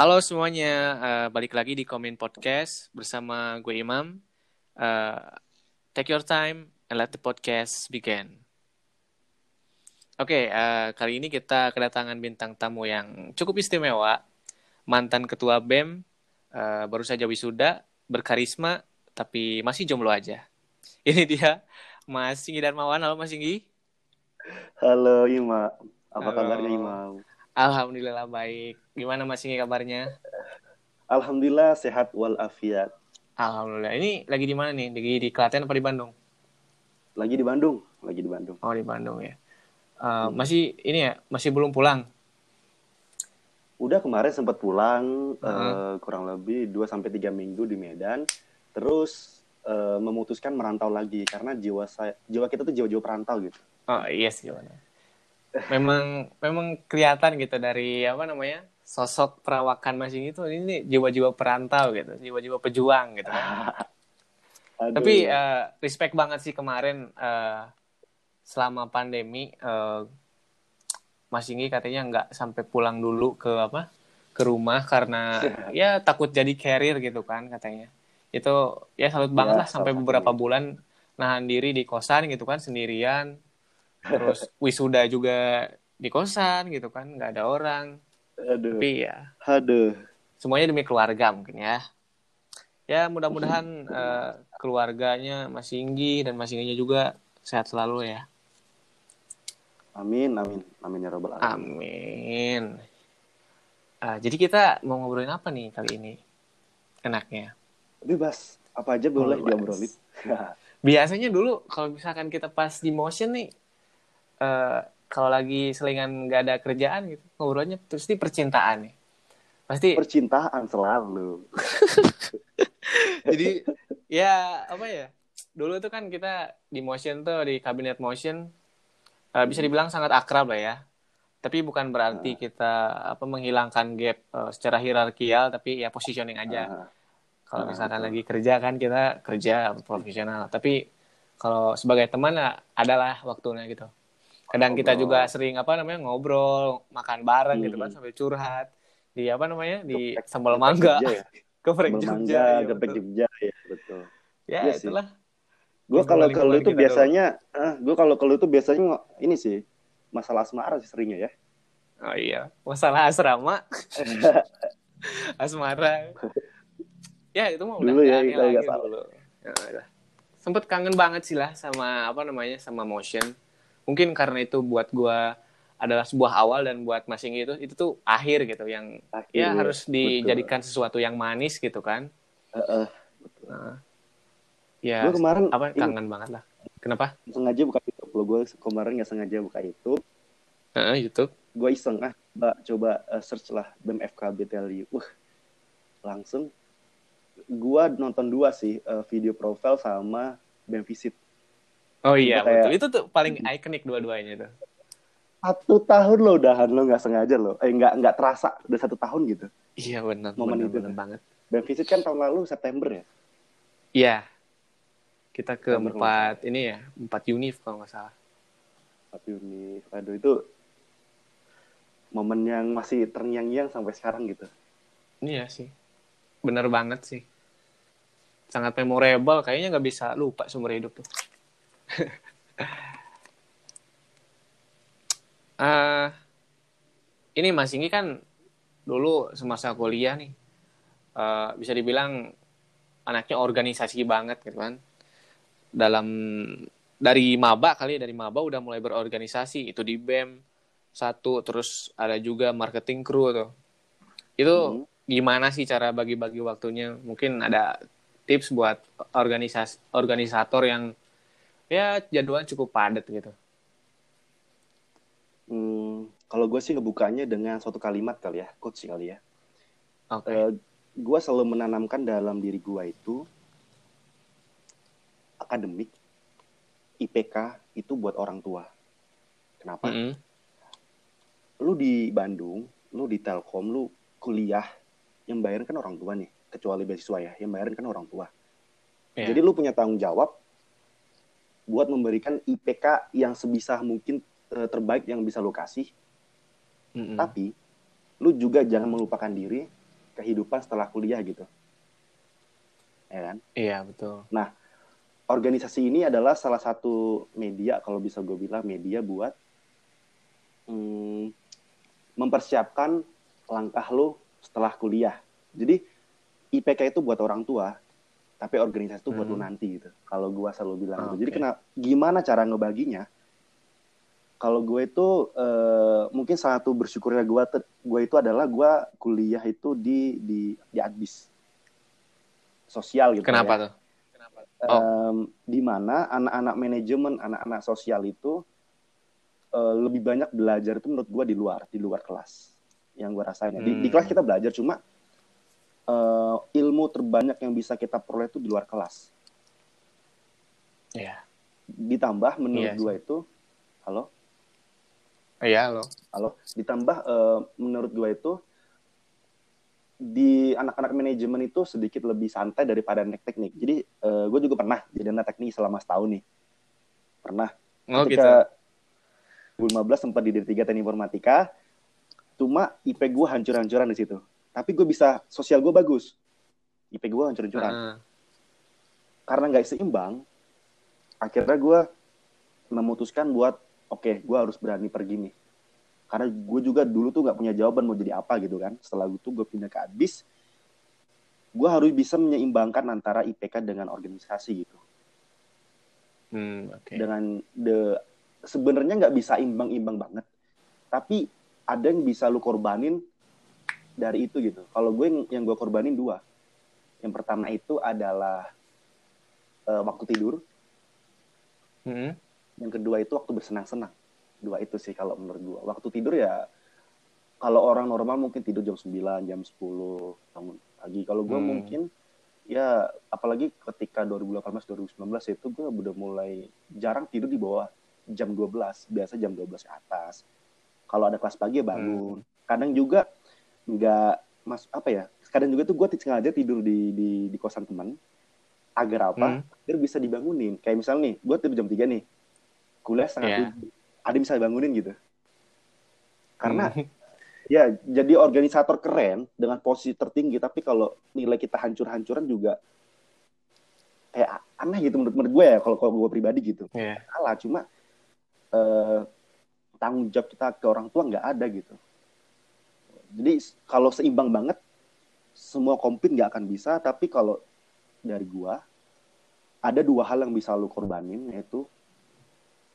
Halo semuanya, uh, balik lagi di Komen Podcast bersama gue Imam. Uh, take your time and let the podcast begin. Oke, okay, uh, kali ini kita kedatangan bintang tamu yang cukup istimewa, mantan ketua BEM, uh, baru saja wisuda, berkarisma, tapi masih jomblo aja. Ini dia, Mas Singgi Darmawan. Halo Mas Singgi. Halo Ima, apa Halo. kabarnya Imam? Alhamdulillah baik. Gimana Mas Singgi kabarnya? Alhamdulillah sehat walafiat. Alhamdulillah. Ini lagi di mana nih? Lagi di Klaten apa di Bandung? Lagi di Bandung, lagi di Bandung. Oh di Bandung ya. Uh, hmm. Masih ini ya, masih belum pulang? Udah kemarin sempat pulang uh -huh. uh, kurang lebih 2 sampai tiga minggu di Medan. Terus uh, memutuskan merantau lagi karena jiwa saya jiwa kita tuh jiwa-jiwa perantau gitu. Oh iya yes, gimana? Memang memang kelihatan gitu dari apa namanya? sosok perawakan masing itu ini jiwa-jiwa perantau gitu, jiwa-jiwa pejuang gitu kan. Tapi uh, respect banget sih kemarin uh, selama pandemi uh, Mas Inggi katanya nggak sampai pulang dulu ke apa ke rumah karena ya takut jadi carrier gitu kan katanya itu ya salut banget ya, lah sampai beberapa bulan nahan diri di kosan gitu kan sendirian terus wisuda juga di kosan gitu kan nggak ada orang aduh tapi ya aduh semuanya demi keluarga mungkin ya ya mudah-mudahan uh, keluarganya Mas Inggi dan Mas Ingginya juga sehat selalu ya Amin, amin, amin ya robbal alamin. Amin. Uh, jadi kita mau ngobrolin apa nih kali ini? Enaknya. Bebas, apa aja boleh diobrolin. Biasanya dulu kalau misalkan kita pas di motion nih, uh, kalau lagi selingan nggak ada kerjaan gitu, ngobrolnya pasti percintaan nih. Pasti percintaan selalu. jadi ya apa ya? Dulu tuh kan kita di motion tuh di kabinet motion uh, bisa dibilang sangat akrab lah ya. Tapi bukan berarti uh. kita apa menghilangkan gap uh, secara hierarkial, tapi ya positioning aja. Uh. Kalau misalkan uh. lagi kerja kan kita kerja profesional, tapi kalau sebagai teman ya adalah waktunya gitu. Kadang kita juga sering apa namanya ngobrol, makan bareng hmm. gitu kan hmm. sampai curhat di apa namanya di sambal mangga. Ya? Geprek Jogja, geprek Jogja ya betul. Ya, ya itulah. Gue kalau kalau itu biasanya, gue kalau kalau itu biasanya ini sih masalah asmara sih seringnya ya. Oh iya, masalah asrama, asmara. ya itu mah udah dulu ya, kita lagi dulu. Ya, Sempet kangen banget sih lah sama apa namanya sama motion. Mungkin karena itu buat gue adalah sebuah awal dan buat masing itu itu tuh akhir gitu yang akhir, ya harus dijadikan betul. sesuatu yang manis gitu kan. Uh, uh, betul. Nah, Ya. Gue kemarin apa kangen ini, banget lah. Kenapa? Sengaja buka YouTube. Lo gue kemarin nggak sengaja buka YouTube. Uh, YouTube. Gue iseng ah, coba, coba uh, search lah BEM FKB Tell Wah, langsung gue nonton dua sih uh, video profile sama BEM Visit. Oh iya, kayak, betul. Itu tuh paling ikonik dua-duanya tuh. Satu tahun lo udahan lo nggak sengaja lo, eh nggak nggak terasa udah satu tahun gitu. Iya benar. Momen bener, itu bener banget. BEM Visit kan tahun lalu September ya. Iya, kita ke empat ini ya, empat unif kalau nggak salah. Empat unif, aduh itu momen yang masih terngiang-ngiang sampai sekarang gitu. Iya sih, bener banget sih. Sangat memorable, kayaknya nggak bisa lupa seumur hidup tuh. Uh, ini Mas Inggi kan dulu semasa kuliah nih, uh, bisa dibilang anaknya organisasi banget gitu kan. Dalam dari maba kali ya, dari maba udah mulai berorganisasi itu di BEM satu terus ada juga marketing crew tuh. Itu hmm. gimana sih cara bagi-bagi waktunya? Mungkin ada tips buat organisasi organisator yang ya jadwalnya cukup padat gitu hmm, kalau gue sih ngebukanya dengan suatu kalimat kali ya coach kali ya okay. uh, eh, gue selalu menanamkan dalam diri gue itu akademik IPK itu buat orang tua. Kenapa? Mm -hmm. Lu di Bandung, lu di Telkom, lu kuliah yang bayarin kan orang tua nih, kecuali beasiswa ya, yang bayarin kan orang tua. Yeah. Jadi lu punya tanggung jawab buat memberikan IPK yang sebisa mungkin uh, terbaik yang bisa lu kasih. Mm -hmm. Tapi lu juga jangan melupakan diri kehidupan setelah kuliah gitu. Ya kan? Iya, betul. Nah, organisasi ini adalah salah satu media, kalau bisa gue bilang media buat hmm, mempersiapkan langkah lo setelah kuliah. Jadi, IPK itu buat orang tua, tapi organisasi itu buat hmm. lo nanti gitu. Kalau gue selalu bilang gitu. Jadi, kena, gimana cara ngebaginya? Kalau gue itu uh, mungkin salah satu bersyukurnya gue gue itu adalah gue kuliah itu di di di Adbis sosial gitu. Kenapa ya. tuh? Kenapa? Oh. Um, di mana anak-anak manajemen, anak-anak sosial itu uh, lebih banyak belajar itu menurut gue di luar, di luar kelas. Yang gue rasain. Hmm. Di, di hmm. kelas kita belajar cuma uh, ilmu terbanyak yang bisa kita peroleh itu di luar kelas. Iya. Yeah. Ditambah menurut yeah. gue itu, halo? Iya, halo. Halo. Ditambah uh, menurut gue itu di anak-anak manajemen itu sedikit lebih santai daripada anak teknik. Jadi uh, gue juga pernah jadi anak teknik selama setahun nih. Pernah. Oh, Ketika gitu. 2015 sempat di D3 Teknik Informatika, cuma IP gue hancur-hancuran di situ. Tapi gue bisa, sosial gue bagus. IP gue hancur-hancuran. Uh. Karena nggak seimbang, akhirnya gue memutuskan buat oke okay, gue harus berani pergi nih karena gue juga dulu tuh nggak punya jawaban mau jadi apa gitu kan setelah itu gue pindah ke Adbis gue harus bisa menyeimbangkan antara IPK dengan organisasi gitu hmm, okay. dengan the sebenarnya nggak bisa imbang-imbang banget tapi ada yang bisa lu korbanin dari itu gitu. Kalau gue yang, gue korbanin dua. Yang pertama itu adalah uh, waktu tidur. Hmm. Yang kedua itu waktu bersenang-senang. Dua itu sih kalau menurut gua. Waktu tidur ya kalau orang normal mungkin tidur jam 9, jam 10 bangun pagi. Kalau gua hmm. mungkin ya apalagi ketika 2018 2019 itu gua udah mulai jarang tidur di bawah jam 12 biasa jam 12 ke atas. Kalau ada kelas pagi ya bangun. Hmm. kadang juga nggak mas apa ya kadang juga tuh gue sengaja tidur di di di kosan teman agar apa hmm. biar bisa dibangunin kayak misalnya nih gue tidur jam 3 nih kuliah setengah yeah. tujuh ada bisa bangunin gitu karena hmm. ya jadi organisator keren dengan posisi tertinggi tapi kalau nilai kita hancur-hancuran juga kayak aneh gitu menurut, menurut gue ya kalau kalau gue pribadi gitu yeah. salah cuma uh, tanggung jawab kita ke orang tua nggak ada gitu jadi kalau seimbang banget semua kompet nggak akan bisa tapi kalau dari gue ada dua hal yang bisa lu korbanin yaitu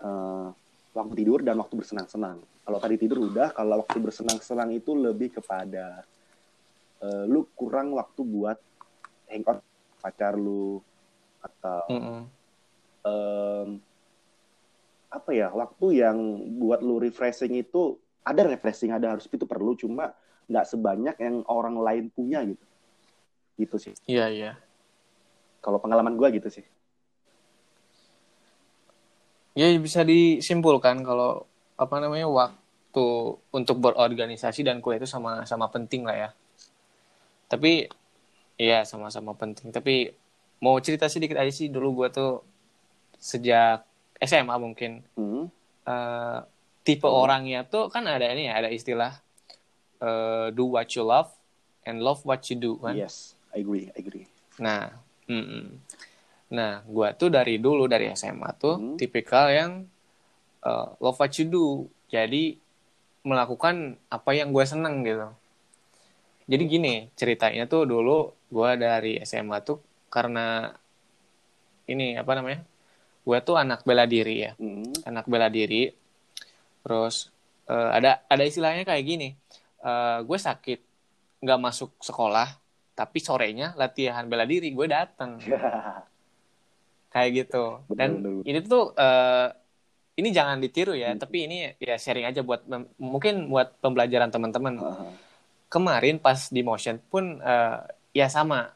uh, waktu tidur dan waktu bersenang-senang. Kalau tadi tidur udah, kalau waktu bersenang-senang itu lebih kepada uh, lu kurang waktu buat hangout pacar lu atau mm -hmm. um, apa ya waktu yang buat lu refreshing itu ada refreshing ada harus itu perlu cuma nggak sebanyak yang orang lain punya gitu gitu sih iya yeah, iya yeah. kalau pengalaman gue gitu sih ya bisa disimpulkan kalau apa namanya waktu untuk berorganisasi dan kuliah itu sama sama penting lah ya tapi ya sama-sama penting tapi mau cerita sedikit aja sih dulu gue tuh sejak SMA mungkin hmm. uh, tipe hmm. orangnya tuh kan ada ini ya ada istilah uh, do what you love and love what you do kan yes I agree I agree nah mm -mm. Nah, gue tuh dari dulu dari SMA tuh hmm. tipikal yang uh, love what you do. Jadi melakukan apa yang gue seneng gitu. Jadi gini ceritanya tuh dulu gue dari SMA tuh karena ini apa namanya? Gue tuh anak bela diri ya, hmm. anak bela diri. Terus uh, ada ada istilahnya kayak gini. Uh, gue sakit nggak masuk sekolah, tapi sorenya latihan bela diri gue datang. kayak gitu dan bener, bener. ini tuh uh, ini jangan ditiru ya hmm. tapi ini ya sharing aja buat mungkin buat pembelajaran teman-teman uh-huh. kemarin pas di motion pun uh, ya sama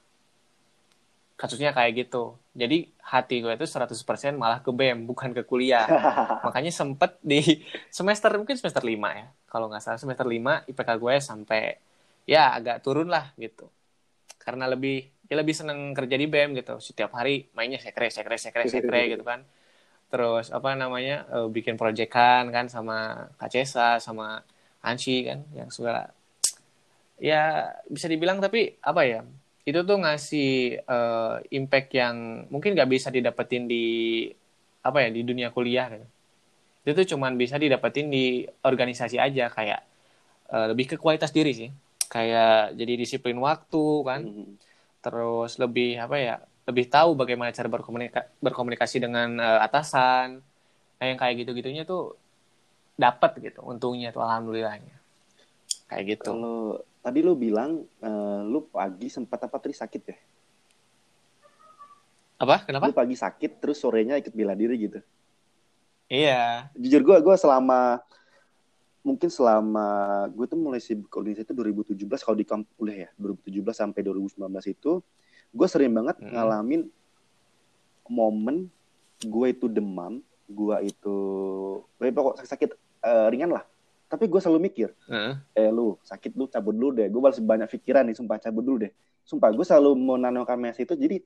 kasusnya kayak gitu. Jadi hati gue itu 100% malah ke BEM bukan ke kuliah. Makanya sempet di semester mungkin semester 5 ya kalau nggak salah. Semester 5 IPK gue sampai ya agak turun lah gitu. Karena lebih dia lebih seneng kerja di BEM gitu. Setiap hari mainnya sekre sekre sekre sekre gitu kan. Terus apa namanya uh, bikin proyekan kan sama Kak Cesa sama Ansi kan yang segala. Ya bisa dibilang tapi apa ya itu tuh ngasih uh, impact yang mungkin nggak bisa didapetin di apa ya di dunia kuliah gitu. Itu tuh cuman bisa didapetin di organisasi aja kayak uh, lebih ke kualitas diri sih. Kayak jadi disiplin waktu kan. Mm -hmm. Terus lebih apa ya? Lebih tahu bagaimana cara berkomunika berkomunikasi dengan uh, atasan. Nah, yang kayak gitu-gitunya tuh dapat gitu untungnya tuh alhamdulillahnya. Kayak gitu. Kalau tadi lu bilang uh, lu pagi sempat apa tadi sakit ya? Apa? Kenapa? Lu pagi sakit terus sorenya ikut bela diri gitu. Iya. Jujur gue gue selama mungkin selama gue tuh mulai sibuk kuliah itu 2017 kalau di kampus kuliah ya 2017 sampai 2019 itu gue sering banget hmm. ngalamin momen gue itu demam gue itu pokok sakit, sakit uh, ringan lah tapi gue selalu mikir uh. eh lu sakit lu cabut dulu deh. Gue masih banyak pikiran nih sumpah cabut dulu deh. Sumpah gue selalu menanamkan mes itu jadi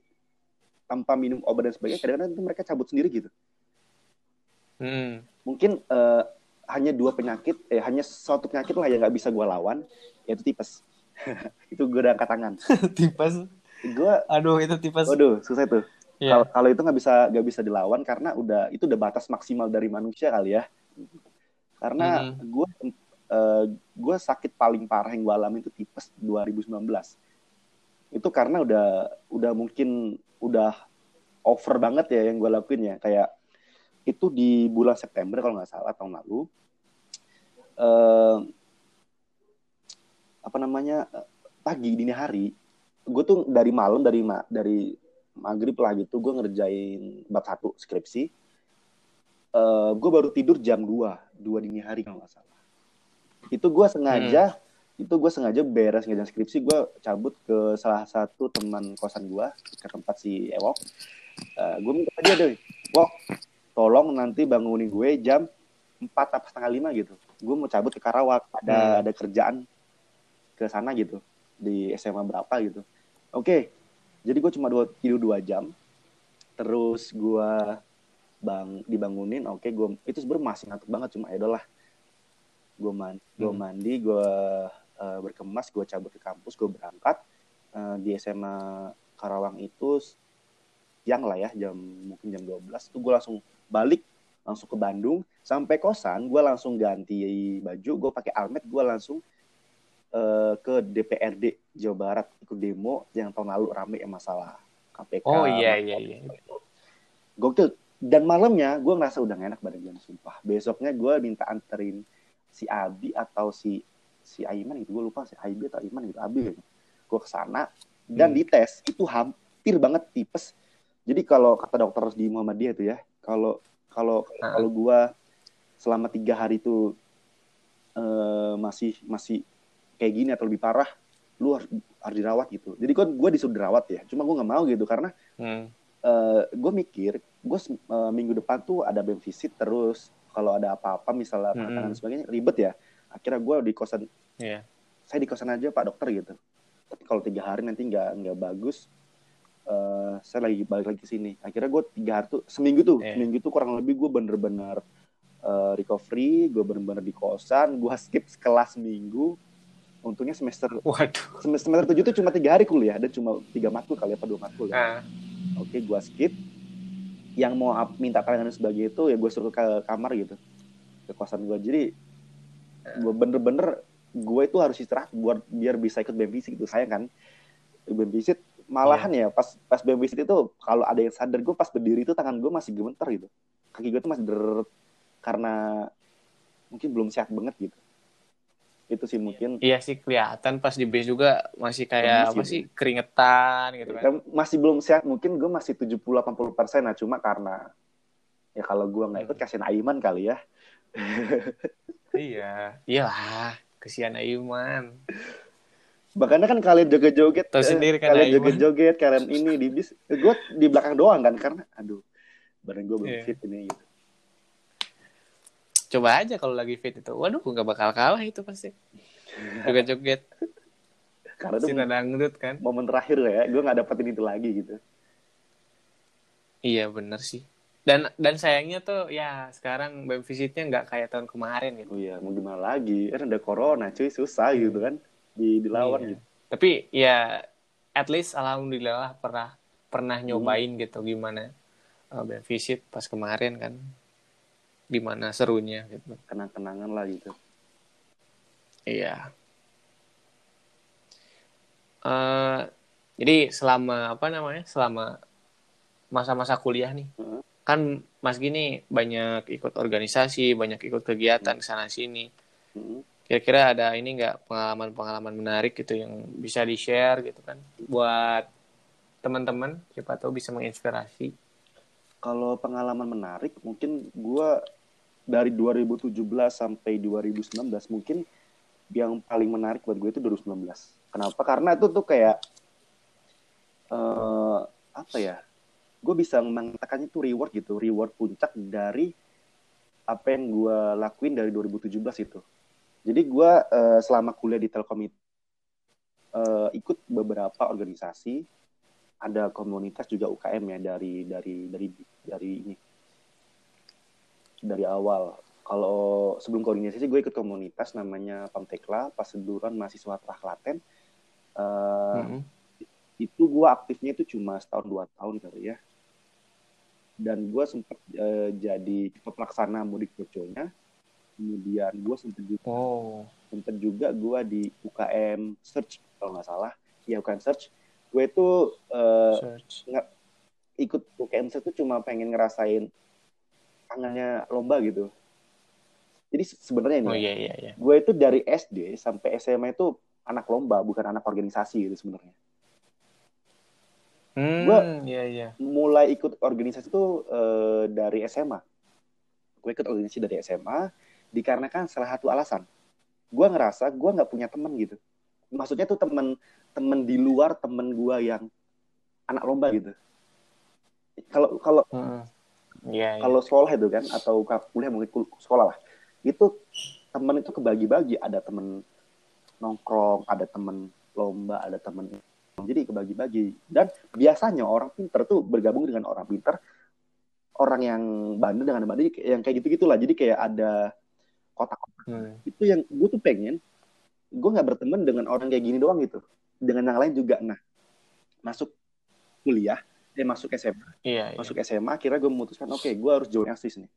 tanpa minum obat dan sebagainya kadang-kadang itu mereka cabut sendiri gitu. Hmm. mungkin uh, hanya dua penyakit eh hanya satu penyakit lah yang nggak bisa gue lawan yaitu tipes. Itu gue udah angkat tangan. Tipes? Gue aduh itu tipes. Aduh susah tuh yeah. kalau itu nggak bisa nggak bisa dilawan karena udah itu udah batas maksimal dari manusia kali ya karena mm. gue uh, gue sakit paling parah yang gue alami itu tipes 2019 itu karena udah udah mungkin udah over banget ya yang gue lakuin ya. Kayak itu di bulan September kalau nggak salah tahun lalu uh, apa namanya pagi dini hari gue tuh dari malam dari ma dari maghrib lah gitu gue ngerjain bab satu skripsi uh, gue baru tidur jam 2 dua dini hari kalau nggak salah itu gue sengaja hmm. itu gue sengaja beres ngejar skripsi gue cabut ke salah satu teman kosan gue ke tempat si Ewok uh, gue minta dia deh Wok tolong nanti bangunin gue jam empat atau setengah lima gitu gue mau cabut ke Karawak ada hmm. ada kerjaan ke sana gitu di SMA berapa gitu oke okay. jadi gue cuma dua, tidur dua jam terus gue bang dibangunin oke okay, gue itu sebenarnya masih ngantuk banget cuma ya lah gue man gue hmm. mandi gue uh, berkemas gue cabut ke kampus gue berangkat. Uh, di SMA Karawang itu siang lah ya jam mungkin jam 12 itu gue langsung balik langsung ke Bandung. Sampai kosan gue langsung ganti baju gue pakai almet gue langsung uh, ke DPRD Jawa Barat ikut demo yang tahun lalu rame ya masalah KPK oh iya iya iya. gokil dan malamnya gue ngerasa udah gak enak badan gue sumpah besoknya gue minta anterin si Abi atau si si Aiman gitu gue lupa si Abi atau Aiman gitu Abi gitu. gue ke sana dan hmm. dites itu hampir banget tipes jadi kalau kata dokter di Muhammadiyah itu ya kalau kalau nah. kalau gue selama tiga hari itu uh, masih masih kayak gini atau lebih parah lu harus, harus dirawat gitu jadi kan gue disuruh dirawat ya cuma gue nggak mau gitu karena hmm. Uh, eh, gue mikir gue uh, minggu depan tuh ada BEM visit terus kalau ada apa-apa misalnya mm -hmm. dan sebagainya ribet ya akhirnya gue di kosan yeah. saya di kosan aja pak dokter gitu tapi kalau tiga hari nanti nggak nggak bagus uh, saya lagi balik lagi ke sini akhirnya gue tiga hari tuh seminggu tuh yeah. seminggu tuh kurang lebih gue bener-bener uh, recovery gue bener-bener di kosan gue skip kelas seminggu untungnya semester Waduh. semester tujuh tuh cuma tiga hari kuliah dan cuma tiga matkul kali apa dua matkul ya. Uh. Oke, gue skip. Yang mau minta tanya dan sebagainya itu ya gue suruh ke kamar gitu. Ke kosan gue jadi gue bener-bener gue itu harus istirahat buat biar bisa ikut BEM visit gitu. Saya kan? BEM visit malahan yeah. ya pas pas BEM visit itu kalau ada yang sadar gue pas berdiri itu tangan gue masih gemeter gitu. Kaki gue tuh masih deret. Karena mungkin belum sehat banget gitu itu sih mungkin. Iya sih kelihatan pas di base juga masih kayak masih, apa sih keringetan gitu kan. Masih belum sehat mungkin gue masih 70 80 persen lah cuma karena ya kalau gue nggak ikut kasihan Aiman kali ya. Iya iyalah kasihan Aiman. Bahkan kan kalian joget-joget Tahu sendiri kan kalian joget-joget kalian ini di bis gue di belakang doang kan karena aduh badan gue belum yeah. fit ini gitu coba aja kalau lagi fit itu waduh nggak bakal kalah itu pasti joget-joget karena itu dangdut kan momen terakhir ya gue nggak dapetin itu lagi gitu iya bener sih dan dan sayangnya tuh ya sekarang BEM visitnya nggak kayak tahun kemarin gitu. Oh iya, mau gimana lagi? Kan ada corona cuy, susah hmm. gitu kan. di dilawan Iya. gitu Tapi ya at least alhamdulillah pernah pernah Hmm. nyobain gitu gimana uh, visit pas kemarin kan. Gimana serunya gitu. kenang-kenangan lah gitu Iya. Eh, jadi selama apa namanya? Selama masa-masa kuliah nih, Heeh. kan Mas Gini banyak ikut organisasi, banyak ikut kegiatan sana sini. Mm. Kira-kira ada ini nggak pengalaman-pengalaman menarik gitu yang bisa di share gitu kan, buat teman-teman, siapa tahu bisa menginspirasi. Kalau pengalaman menarik mungkin gua dari 2017 sampai 2019 mungkin yang paling menarik buat gue itu 2019 kenapa? Karena itu tuh kayak eh apa ya? Gue bisa mengatakan itu reward gitu reward puncak dari apa yang gue lakuin dari 2017 itu. Jadi gue eh, selama kuliah di Telkom itu eh, ikut beberapa organisasi ada komunitas juga UKM ya dari dari dari dari ini. Dari awal. Kalau sebelum koordinasi gue ikut komunitas namanya Pamtekla Paseduran Mahasiswa Klaten Eh, Mm-mm. itu gue aktifnya itu cuma setahun dua tahun kali ya. Dan gue sempat eh, jadi pelaksana mudik poconya kemudian gue sempat juga Oh, sempet juga gue di UKM Search kalau nggak salah. Ya UKM Search gue itu eh, search. ikut UKM Search tuh cuma pengen ngerasain tangannya lomba gitu jadi se- sebenarnya ini Oh ya, iya iya iya. gue itu dari SD sampai SMA itu anak lomba bukan anak organisasi gitu sebenarnya Hmm, Gua- iya iya. mulai ikut organisasi itu eh, dari SMA. Gue ikut organisasi dari SMA dikarenakan salah satu alasan. Gue ngerasa gue nggak punya temen gitu. Maksudnya tuh temen temen di luar temen gue yang anak lomba gitu. Kalau kalau Mm-mm. Iya iya. kalau sekolah itu kan atau kuliah mungkin sekolah lah itu temen itu kebagi-bagi ada temen nongkrong ada temen lomba ada temen jadi kebagi-bagi dan biasanya orang pinter tuh bergabung dengan orang pinter orang yang bandel dengan bandel yang kayak gitu gitulah jadi kayak ada kotak-kotak Hmm. itu yang gue tuh pengen gue nggak berteman dengan orang kayak gini doang gitu. Dengan yang lain juga. Nah masuk kuliah eh masuk SMA Iya iya. masuk SMA akhirnya gue memutuskan oke gue harus join osis nih.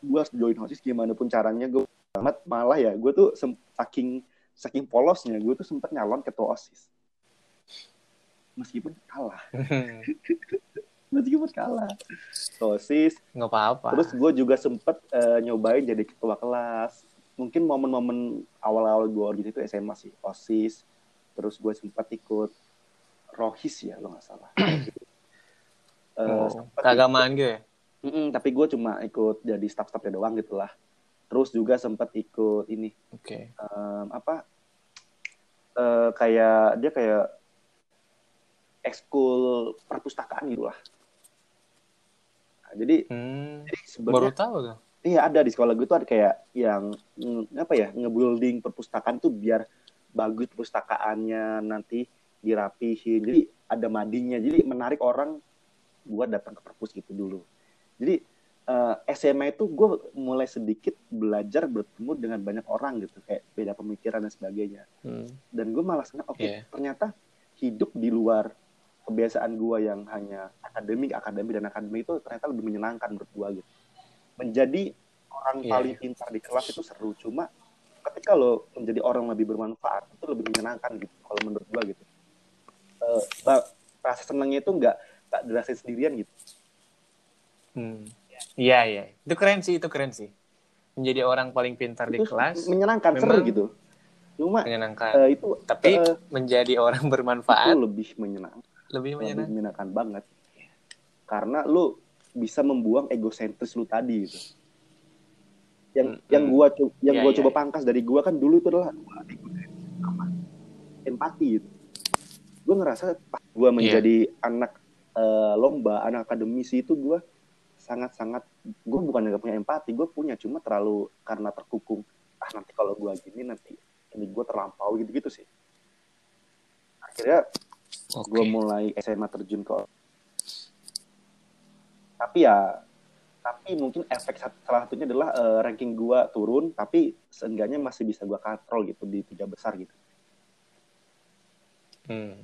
Gue harus join osis gimana pun caranya gue amat malah ya gue tuh saking saking polosnya gue tuh sempet nyalon ketua osis meskipun kalah. Meskipun kalah. Osis Nggak apa-apa. terus gue juga sempet eh, nyobain jadi ketua kelas mungkin momen-momen awal-awal gue organisasi itu SMA sih osis terus gue sempet ikut rohis ya lo nggak salah Eh, Oh, keagamaan gitu ya? Mm-mm, tapi gue cuma ikut jadi staff-staffnya doang gitu lah. Terus juga sempat ikut ini Oke. em, apa eh, kayak dia kayak ekskul perpustakaan gitu lah. Nah, jadi, Hmm, jadi baru tahu tuh. Iya ada di sekolah gue tuh ada kayak yang apa ya nge-building perpustakaan tuh biar bagus perpustakaannya nanti dirapihin. Jadi ada madingnya. Jadi menarik orang buat datang ke perpus gitu dulu. Jadi eh, SMA itu gue mulai sedikit belajar bertemu dengan banyak orang gitu kayak beda pemikiran dan sebagainya. Hmm. Dan gue malah senang oke Iya. ternyata hidup di luar kebiasaan gue yang hanya akademik akademik dan akademik itu ternyata lebih menyenangkan menurut gue gitu. Menjadi orang Iya, paling iya. pintar di kelas itu seru cuma ketika lo menjadi orang lebih bermanfaat itu lebih menyenangkan gitu kalau menurut gue gitu. Ba- rasa senangnya itu nggak nggak dirasain sendirian gitu. Hmm. Iya iya. Itu keren sih, itu keren sih. Menjadi orang paling pintar di Itu kelas, menyenangkan seru memang gitu. Cuma menyenangkan. eh, itu Tapi eh, menjadi orang itu bermanfaat lebih menyenangkan. lebih lebih menyenangkan. menyenangkan banget karena lu bisa membuang egosentris lu tadi gitu yang Hmm, yang hmm. gua yang Iya, gua iya, coba iya. pangkas dari gua kan dulu itu adalah gua empati gitu gua ngerasa pas Iya. gua menjadi anak eh, lomba anak akademisi itu gua sangat sangat gua bukan nggak punya empati gua punya cuma terlalu karena terkukung ah nanti kalau gua gini nanti ini gua terlampau gitu gitu sih akhirnya Oke. gue mulai SMA terjun ke tapi ya tapi mungkin efek salah satunya adalah uh, ranking gue turun tapi seenggaknya masih bisa gue kontrol gitu di tiga besar gitu hmm.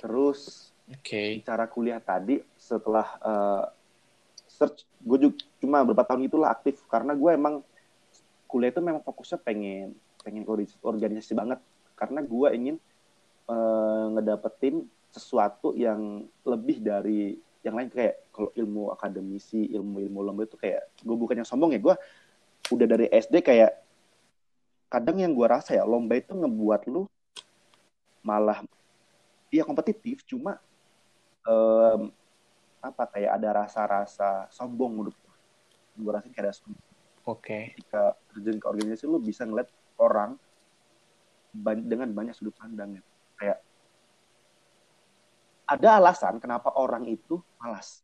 terus okay. cara kuliah tadi setelah uh, search gue juga cuma beberapa tahun itulah aktif karena gue emang kuliah itu memang fokusnya pengen pengen organisasi banget karena gue ingin uh, ngedapetin sesuatu yang lebih dari yang lain kayak kalau ilmu akademisi ilmu ilmu lomba itu kayak gue bukan yang sombong ya gue udah dari SD kayak kadang yang gue rasa ya lomba itu ngebuat lu malah iya kompetitif cuma um, apa kayak ada rasa-rasa sombong menurut gue gue rasa kayak ada sombong oke okay. ketika terjun ke organisasi lu bisa ngeliat orang dengan banyak sudut pandang ya. kayak ada alasan kenapa orang itu malas.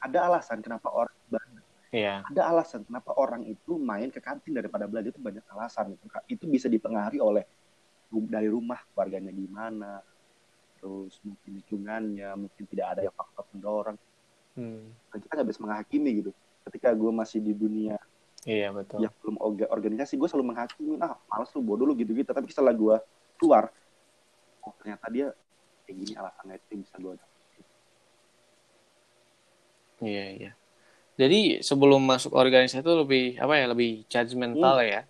Ada alasan kenapa orang bandel. Yeah. Ada alasan kenapa orang itu main ke kantin daripada belajar itu banyak alasan. Itu bisa dipengaruhi oleh dari rumah keluarganya gimana, terus mungkin lingkungannya, mungkin tidak ada yang faktor pendorong. Hmm. Kita nggak bisa menghakimi gitu. Ketika gue masih di dunia Iya betul. Yang belum organisasi, gue selalu menghakimi, ah males lu, bodoh lu gitu-gitu. Tapi setelah gue keluar, oh ternyata dia kayak gini alasannya itu bisa gue iya iya. Jadi sebelum masuk organisasi itu lebih apa ya lebih judgmental hmm. ya.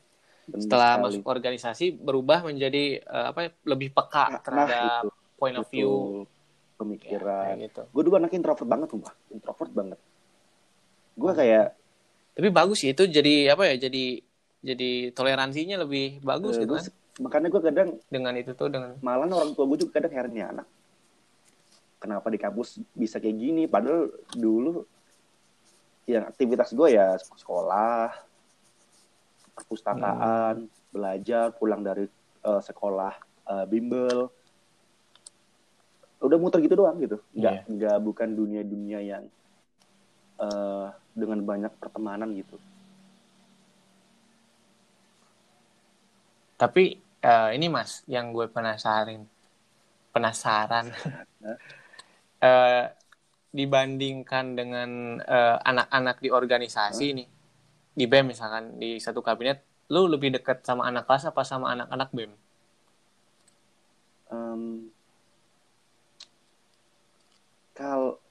Setelah sekali. masuk organisasi berubah menjadi uh, apa ya, lebih peka nah, terhadap itu. point of view. Pemikiran. Ya, gitu. gue dulu anak introvert banget tuh introvert banget. Gue kayak tapi bagus sih itu jadi apa ya jadi jadi toleransinya lebih bagus uh, gitu kan makanya gue kadang dengan itu tuh dengan malah orang tua gue juga kadang heran ya anak kenapa di kampus bisa kayak gini padahal dulu yang aktivitas gue ya sekolah perpustakaan hmm. belajar pulang dari uh, sekolah uh, bimbel udah muter gitu doang gitu nggak yeah. nggak bukan dunia dunia yang uh, dengan banyak pertemanan gitu tapi uh, ini mas yang gue penasaran penasaran uh, dibandingkan dengan anak eh, anak-anak di organisasi hmm. nih di bem misalkan di satu kabinet lu lebih dekat sama anak kelas apa sama anak-anak bem um, kalau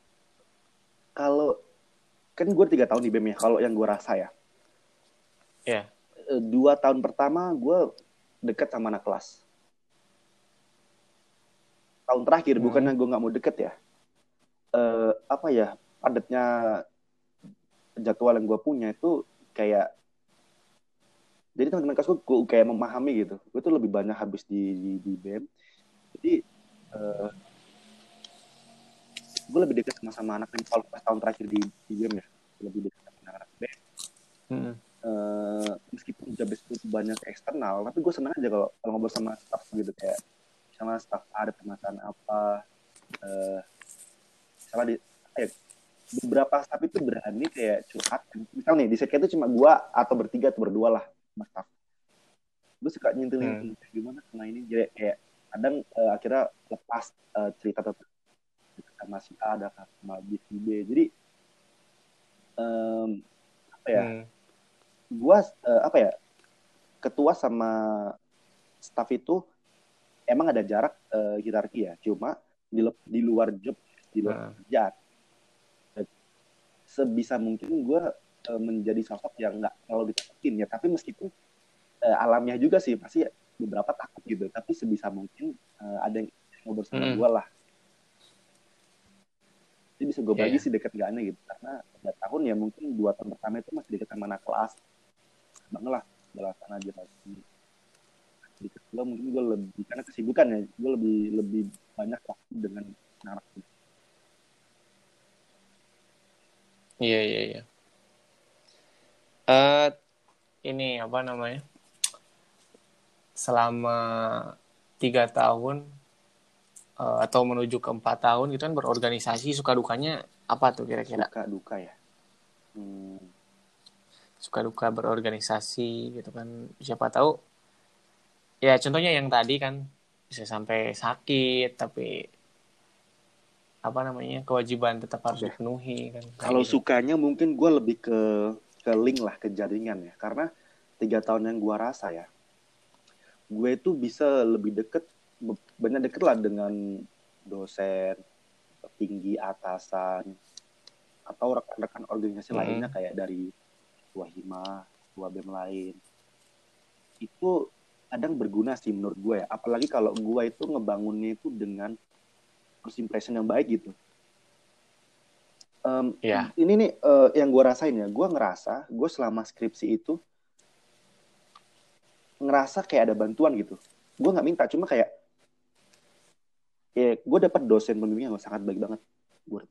kalau kan gue tiga tahun di bem ya kalau yang gue rasa ya ya yeah. dua tahun pertama gue dekat sama anak kelas. Tahun terakhir, hmm. bukannya gue nggak mau deket ya. Uh, apa ya, padatnya jadwal yang gue punya itu kayak jadi teman-teman kelas gue, gue kayak memahami gitu gue tuh lebih banyak habis di di, di bem jadi uh, gue lebih dekat sama sama anak yang kalau pas tahun terakhir di di bem ya lebih dekat sama anak-anak bem hmm uh, meskipun job itu banyak eksternal tapi gue senang aja kalau kalau ngobrol sama staff gitu kayak sama staff ada permasalahan apa uh, sama di eh, beberapa staff itu berani kayak curhat misal nih di sekitar itu cuma gue atau bertiga atau berdua lah sama staff gue suka nyentilin hmm. gimana sama ini jadi kayak kadang uh, akhirnya lepas uh, cerita tentang sama si A ada sama B, B. jadi um, apa ya hmm gua uh, apa ya ketua sama staff itu emang ada jarak uh, hierarki ya cuma di, di luar job di luar kerjaan nah. sebisa mungkin gue uh, menjadi sosok yang nggak terlalu ditakutin ya. Tapi meskipun uh, alamiah juga sih pasti beberapa takut gitu. Tapi sebisa mungkin uh, ada yang ngobrol sama hmm. gue lah. Jadi bisa gue bagi yeah. sih deket gak aneh gitu. Karena tiga tahun ya mungkin dua tahun pertama itu masih deket sama anak kelas banget lah belasan aja pasti di kedua mungkin gue lebih karena kesibukan ya gue lebih lebih banyak waktu dengan anak iya iya iya. Uh, ini apa namanya? Selama tiga tahun uh, atau menuju ke empat tahun gitu kan berorganisasi suka dukanya apa tuh kira-kira? Suka duka ya? Hmm suka duka berorganisasi gitu kan siapa tahu ya contohnya yang tadi kan bisa sampai sakit tapi apa namanya kewajiban tetap harus okay. dipenuhi kan kalau gitu. sukanya mungkin gue lebih ke ke link lah ke jaringan ya karena tiga tahun yang gue rasa ya gue itu bisa lebih deket banyak deket lah dengan dosen tinggi atasan atau rekan-rekan organisasi hmm. lainnya kayak dari tua hima tua bem lain. Itu kadang berguna sih menurut gue ya. Apalagi kalau gue itu ngebangunnya itu dengan first impression yang baik gitu. Um, yeah. ini nih uh, yang gue rasain ya. Gue ngerasa gue selama skripsi itu ngerasa kayak ada bantuan gitu. Gue nggak minta cuma kayak ya gue dapat dosen pembimbing yang sangat baik banget gue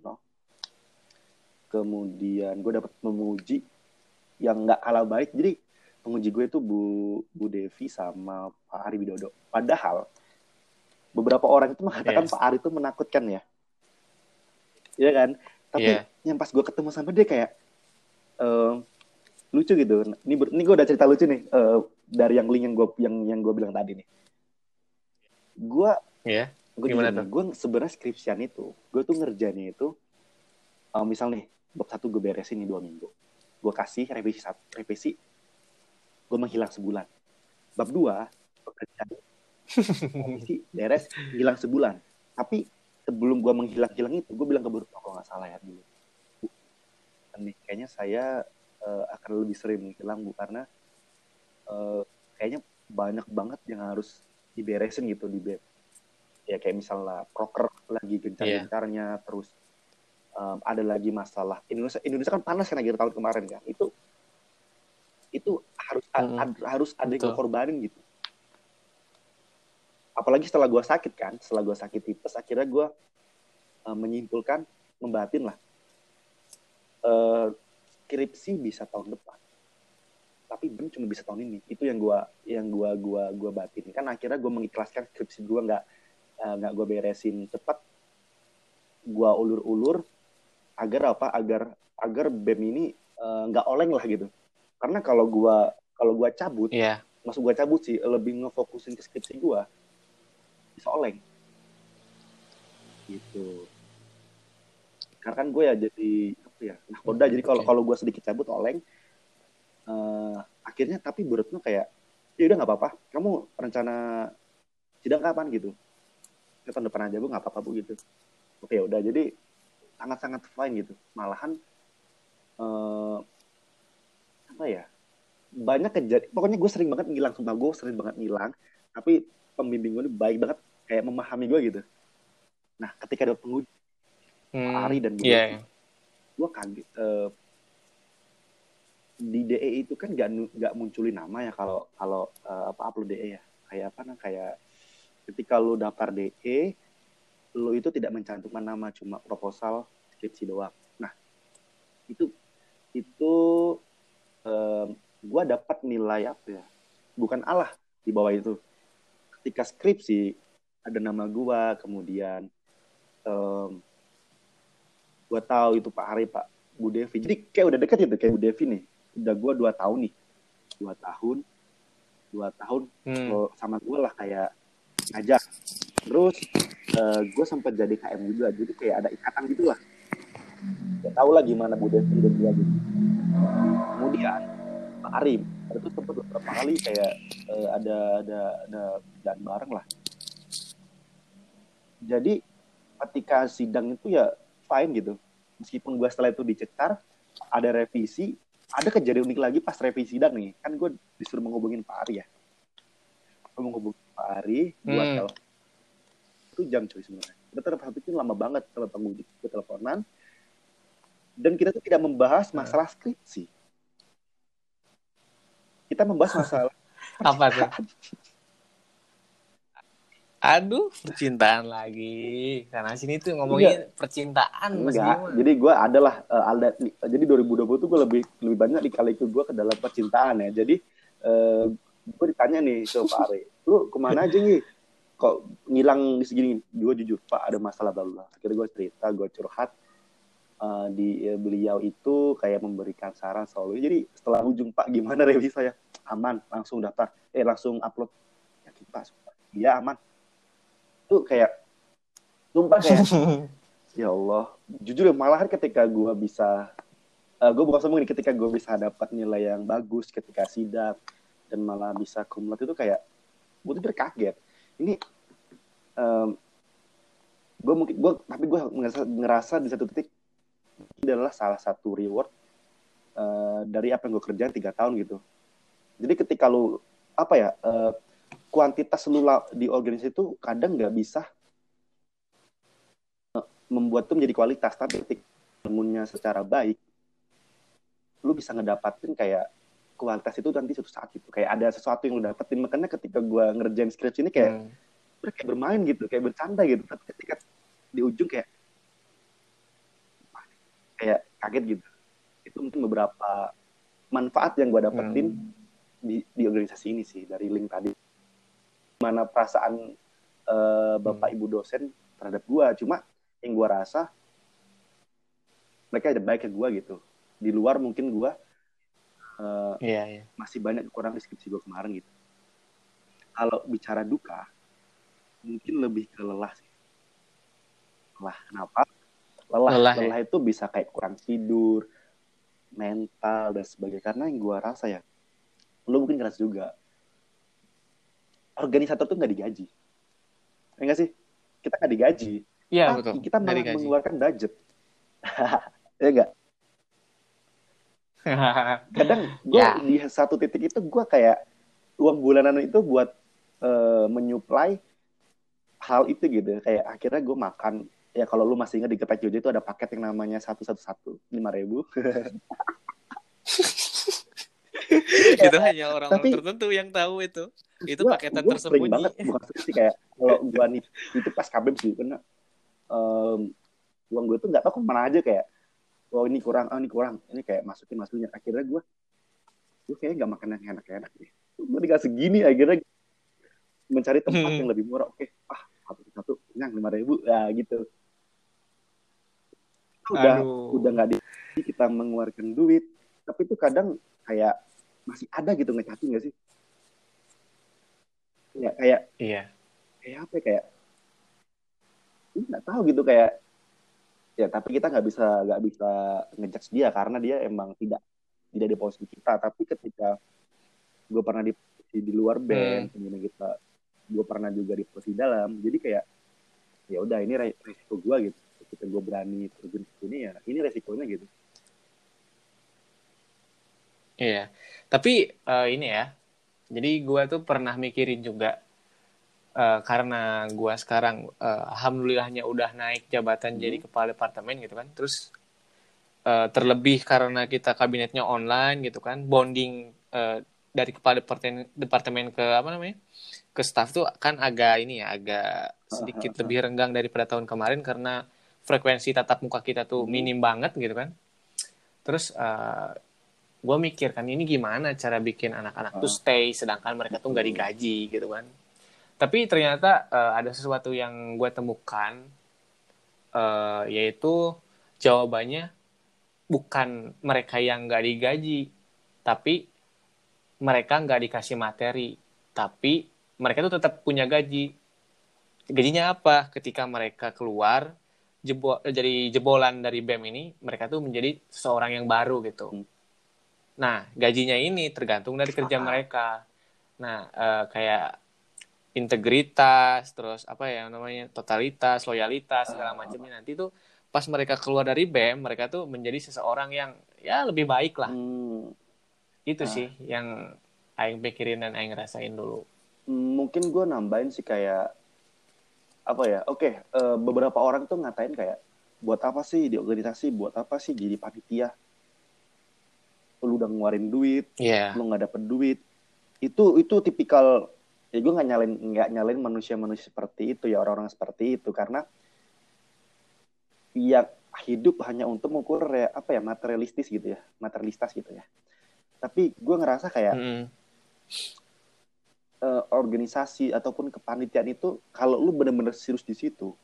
kemudian gue dapat memuji yang nggak kalah baik jadi penguji gue itu Bu Bu Devi sama Pak Ari Widodo. Padahal beberapa orang itu mengatakan yes. Pak Ari itu menakutkan ya. Iya kan? Tapi yeah. yang pas gue ketemu sama dia kayak uh, lucu gitu. Ini ini gue udah cerita lucu nih uh, dari yang link yang gue yang yang gue bilang tadi nih. Gue yeah. gue gimana tuh? Gue sebenarnya skripsian itu, gue tuh ngerjainnya itu uh, misal nih bab satu gue beresin nih dua minggu gue kasih revisi satu revisi gue menghilang sebulan. Bab dua pekerjaan. Revisi beres hilang sebulan. Tapi sebelum gue menghilang-hilang itu gue bilang ke Buruk kalau nggak salah ya dulu nih kayaknya saya uh, akan lebih sering menghilang bu karena uh, kayaknya banyak banget yang harus diberesin gitu di bed ya kayak misalnya proker lagi gencar-gencarnya yeah. terus um, ada lagi masalah. Indonesia Indonesia kan panas kan akhir tahun kemarin kan. Itu itu harus hmm. ad, harus ada yang korbanin gitu. Apalagi setelah gue sakit kan setelah gue sakit tipes akhirnya gue uh, menyimpulkan membatin lah. Uh, skripsi bisa tahun depan. Tapi ben cuma bisa tahun ini. Itu yang gue yang gue gua gua batin kan akhirnya gue mengikhlaskan skripsi gue nggak nggak uh, gue beresin cepat gue ulur-ulur agar apa agar agar bem ini eh, nggak uh, oleng lah gitu. Karena kalau gua kalau gua cabut yeah. masuk gua cabut sih lebih ngefokusin ke skripsi gua bisa oleng. Gitu. Karena kan gue ya jadi apa ya nah koda jadi kalau kalau gue sedikit cabut oleng. Uh, akhirnya tapi menurutnya kayak ya udah nggak apa-apa. Kamu rencana sidang kapan? Gitu. Ya, tahun depan aja bu. Nggak apa-apa bu gitu. Oke ya udah. Jadi sangat-sangat fine gitu. Malahan uh, apa ya banyak kejadian pokoknya gue sering banget ngilang sumpah gue sering banget ngilang tapi pembimbing gue ini baik banget kayak memahami gue gitu. Nah ketika ada penguji hmm, Ari dan gue yeah. gue kaget uh, di DE itu kan gak nggak munculin nama ya kalau kalau uh, apa upload DE ya. Kayak apa nah kayak ketika lu daftar DE lo itu tidak mencantumkan nama cuma proposal skripsi doang. Nah itu itu um, gue dapat nilai apa ya? Bukan Allah di bawah itu. Ketika skripsi ada nama gue kemudian um, gue tahu itu Pak Ari Pak Bu Devi. Jadi kayak udah deket itu kayak Bu Devi nih. Udah gue dua tahun nih. Dua tahun dua tahun hmm. sama gue lah kayak ngajak. Terus uh, eh, gue sempat jadi KM juga jadi kayak ada ikatan gitu lah ya tau lah gimana Bu Devi dan dia gitu. Kemudian Pak Arim itu sempat beberapa kali kayak uh, ada ada ada dan bareng lah. Jadi ketika sidang itu ya fine gitu. Meskipun gue setelah itu dicecar ada revisi ada kejadian unik lagi pas revisi sidang nih. Kan gue disuruh menghubungin Pak Ari ya. Gue menghubungin Pak Ari buat hmm. Satu jam cuy sebenarnya kita itu lama banget kalau penguji ke teleponan dan kita tuh tidak membahas masalah skripsi kita membahas masalah apa tuh Aduh, percintaan lagi. Karena sini tuh ngomongin Enggak. percintaan Mas Enggak. Jadi gue adalah uh, Alda. Jadi 2020 tuh gue lebih lebih banyak dikali ke gue ke dalam percintaan ya. Jadi uh, eh, gue ditanya nih ke Pak Ari, lu ke mana aja nih? Kok ngilang segini. Gue jujur pak ada masalah baru akhirnya gue cerita gue curhat uh, di ya, beliau itu kayak memberikan saran selalu jadi setelah ujung pak gimana revisi saya? Aman langsung daftar. Eh langsung upload. Yakin pak. Iya aman. Tuh kayak sumpah kayak ya Allah. Jujur ya malahan ketika gue bisa uh, eh, gue bukan sombong ketika gue bisa dapat nilai yang bagus ketika sidak dan malah bisa kumlat itu kayak gue tuh kaget ini um, gue mungkin gue tapi gue ngerasa, ngerasa di satu titik ini adalah salah satu reward uh, dari apa yang gue kerjain tiga tahun gitu. Jadi ketika lu apa ya uh, kuantitas lu di organisasi itu kadang nggak bisa uh, membuat tuh menjadi kualitas tapi ketika bangunnya secara baik lu bisa ngedapatin kayak kualitas itu nanti suatu saat gitu. Kayak ada sesuatu yang lu dapetin. Makanya ketika gue ngerjain skripsi ini kayak hmm. kayak bermain gitu kayak bercanda gitu. Tapi ketika di ujung kayak kayak kaget gitu. Itu mungkin beberapa manfaat yang gue dapetin hmm. di, di organisasi ini sih dari link tadi. Mana perasaan uh, bapak hmm. ibu dosen terhadap gue cuma yang gue rasa mereka ada baik ke gue gitu. Di luar mungkin gue uh, yeah, yeah. masih banyak kurang deskripsi gue kemarin gitu kalau bicara duka mungkin lebih ke lelah sih. Lelah kenapa? Lelah, lelah, ya? lelah ya? itu bisa kayak kurang tidur, mental dan sebagainya. Karena yang gue rasa ya, lu mungkin keras juga. Organisator tuh nggak digaji. Ya enggak sih? Kita nggak digaji. Iya, betul. kita malah mengeluarkan budget. ya enggak? Kadang gue ya. di satu titik itu gue kayak uang bulanan itu buat uh, menyuplai hal itu gitu. Kayak akhirnya gue makan. Ya kalau lu masih ingat di Getek Jojo itu ada paket yang namanya satu satu satu lima ribu. Itu hanya orang, orang tertentu yang tahu itu. Itu gua, paketan gua tersembunyi. banget bukan sih kayak kalau gua nih itu pas kabel sih karena um, uang gue tuh nggak tahu ke mana aja kayak oh ini kurang oh ini kurang. Ini kayak masukin masukin. Akhirnya gue gue kayak nggak makan yang enak-enak deh. Gue dikasih segini akhirnya mencari tempat hmm. yang lebih murah. Oke ah satu satu. Yang lima ribu. Ya gitu. Udah Aduh. udah nggak di kita mengeluarkan duit. Tapi itu kadang kayak masih ada gitu ngecati nggak sih? Ya kayak iya. kayak apa ya, kayak nggak tahu gitu kayak ya tapi kita nggak bisa nggak bisa ngejudge dia karena dia emang tidak tidak di posisi kita. Tapi ketika gue pernah di di luar band hmm. kemudian kita gue pernah juga di posisi dalam jadi kayak ya udah ini resiko gue gitu. Ketika gue berani terjun ke sini ya ini resikonya gitu. Iya. Tapi uh, ini ya jadi gue tuh pernah mikirin juga uh, karena gue sekarang uh, alhamdulillahnya udah naik jabatan hmm. jadi kepala departemen gitu kan. Terus uh, terlebih karena kita kabinetnya online gitu kan bonding uh, dari kepala departemen departemen ke apa namanya ke staff tuh kan agak ini ya agak sedikit lebih renggang daripada tahun kemarin karena frekuensi tatap muka kita tuh hmm. minim banget gitu kan. Terus uh, eh, gue mikir kan ini gimana cara bikin anak-anak tuh stay sedangkan mereka tuh nggak digaji gitu kan tapi ternyata uh, ada sesuatu yang gue temukan uh, yaitu jawabannya bukan mereka yang nggak digaji tapi mereka nggak dikasih materi tapi mereka tuh tetap punya gaji. Gajinya apa? Ketika mereka keluar jebol jadi jebolan dari BEM ini, mereka tuh menjadi seorang yang baru gitu. Hmm. Nah, gajinya ini tergantung dari kerja mereka. Nah, uh, kayak integritas, terus apa ya namanya totalitas, loyalitas segala macamnya nanti tuh pas mereka keluar dari BEM, mereka tuh menjadi seseorang yang ya lebih baik lah. Hmm. Itu nah. sih yang aing pikirin dan aing rasain dulu mungkin gue nambahin sih kayak apa ya oke okay, uh, eh, beberapa orang tuh ngatain kayak buat apa sih di organisasi buat apa sih jadi panitia lu udah ngeluarin duit yeah. lu nggak dapet duit itu itu tipikal ya gue nggak nyalain nggak nyalain manusia-manusia seperti itu ya orang-orang seperti itu. Karena ya hidup hanya untuk mengukur ya apa ya materialistis gitu ya materialistas gitu ya. Tapi gue ngerasa kayak mm uh, organisasi ataupun kepanitiaan itu kalau lu bener-bener serius di situ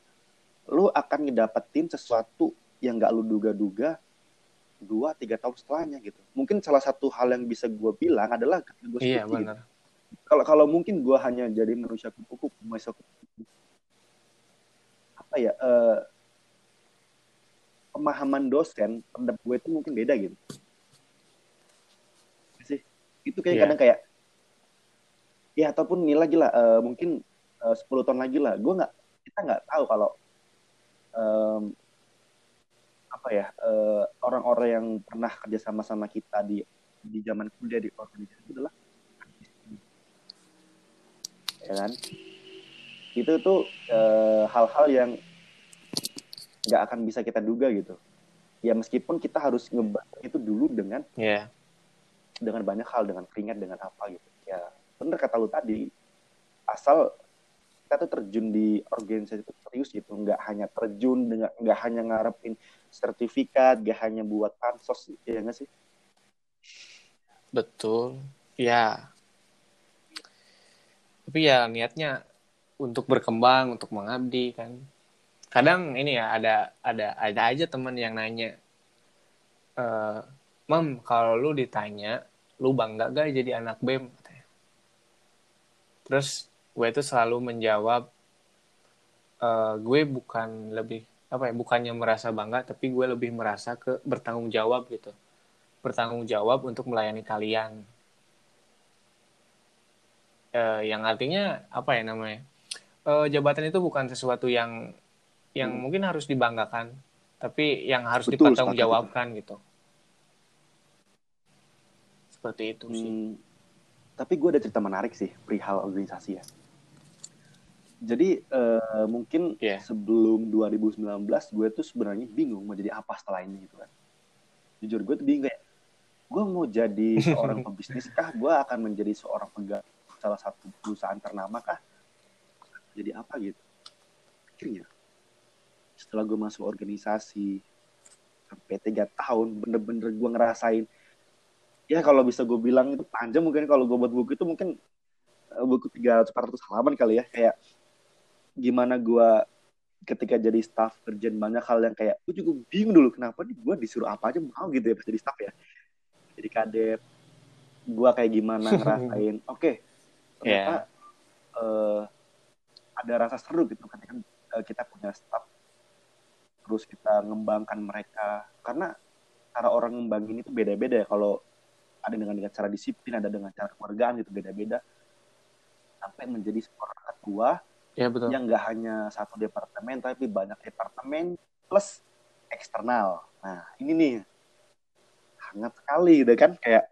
lu akan ngedapetin sesuatu yang gak lu duga-duga dua tiga tahun setelahnya gitu. Mungkin salah satu hal yang bisa gue bilang adalah gue iya, benar. Kalau kalau mungkin gue hanya jadi manusia kupu-kupu kupu apa ya uh, pemahaman dosen terhadap gue itu mungkin beda gitu. Sih? Itu kayak yeah. kadang kayak ya ataupun nilai lagi lah uh, mungkin uh, 10 tahun lagi lah. Gue nggak kita nggak tahu kalau um, apa ya orang orang-orang yang pernah kerja sama sama kita di di zaman kuliah di organisasi itu adalah ya kan? Itu tuh hal-hal yang nggak akan bisa kita duga gitu. Ya meskipun kita harus ngebantu itu dulu dengan yeah. dengan banyak hal dengan keringat dengan apa gitu. Ya bener kata lu tadi asal kita tuh terjun di organisasi itu serius gitu. Nggak hanya terjun dengan nggak hanya ngarepin sertifikat nggak hanya buat pansos ya nggak sih? Betul. Ya tapi ya niatnya untuk berkembang untuk mengabdi kan. Kadang ini ya ada ada ada aja teman yang nanya e, mam kalau lu ditanya lu bangga gak jadi anak bem terus gue itu selalu menjawab e, gue bukan lebih apa ya bukannya merasa bangga tapi gue lebih merasa ke bertanggung jawab gitu. Bertanggung jawab untuk melayani kalian e, yang artinya apa ya namanya e, jabatan itu bukan sesuatu yang yang hmm. mungkin harus dibanggakan, tapi yang harus dipertanggungjawabkan gitu. Seperti itu sih. Hmm, tapi gue ada cerita menarik sih perihal organisasi ya. Jadi uh, mungkin yeah. sebelum 2019 gue tuh sebenarnya bingung mau jadi apa setelah ini gitu kan. Jujur gue tuh bingung kayak gue mau jadi seorang pebisnis kah? Gue akan menjadi seorang pegawai salah satu perusahaan ternama kah? Jadi apa gitu? Akhirnya setelah gue masuk organisasi sampai tiga tahun bener-bener gue ngerasain ya kalau bisa gue bilang itu panjang mungkin kalau gue buat buku itu mungkin uh, buku tiga ratus halaman kali ya kayak gimana gue ketika jadi staff kerjaan banyak hal yang kayak gue juga bingung dulu kenapa nih gue disuruh apa aja mau gitu ya pas jadi staff ya jadi kadet gue kayak gimana ngerasain oke okay, ternyata yeah. uh, ada rasa seru gitu ketika uh, kita punya staff. Terus kita ngembangkan mereka. Karena cara orang ngembangin itu beda-beda ya. Kalau ada dengan dengan cara disiplin ada dengan cara keluargaan itu beda-beda. Sampai menjadi seorang ketua ya, betul. yang nggak hanya satu departemen tapi banyak departemen plus eksternal. Nah ini nih. Hangat sekali deh kan? Kayak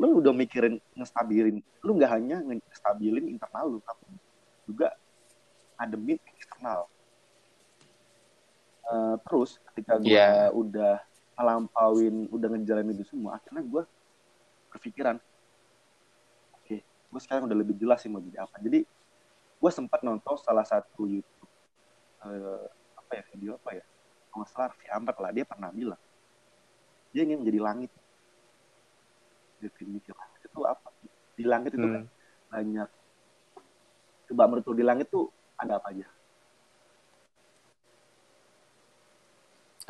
lu udah mikirin ngestabilin lu nggak hanya ngestabilin internal lu tapi juga ngademin eksternal. Uh, terus ketika gue yeah. udah melampauin udah ngejalanin itu semua akhirnya gue berpikiran oke okay, gue sekarang udah lebih jelas sih mau jadi apa. Jadi gue sempat nonton salah satu YouTube uh, apa ya video apa ya? Kalau salah Raffi Ahmad lah dia pernah bilang dia ingin menjadi langit definisi langit itu apa di langit itu hmm. kan banyak coba menurut di langit tuh ada apa aja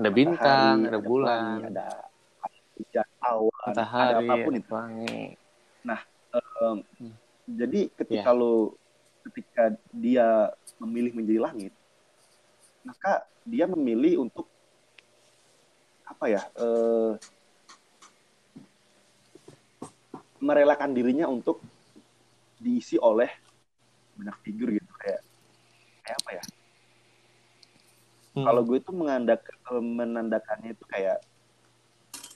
ada bintang, ada, ada bulan, ada hujan awan, matahari, ada apa pun itu. Wangi. Nah, um, hmm. jadi ketika yeah. lo ketika dia memilih menjadi langit, maka dia memilih untuk apa ya? Uh, merelakan dirinya untuk diisi oleh banyak figur gitu kayak kayak apa ya? Hmm. Kalau gue itu mengandak, menandakannya itu kayak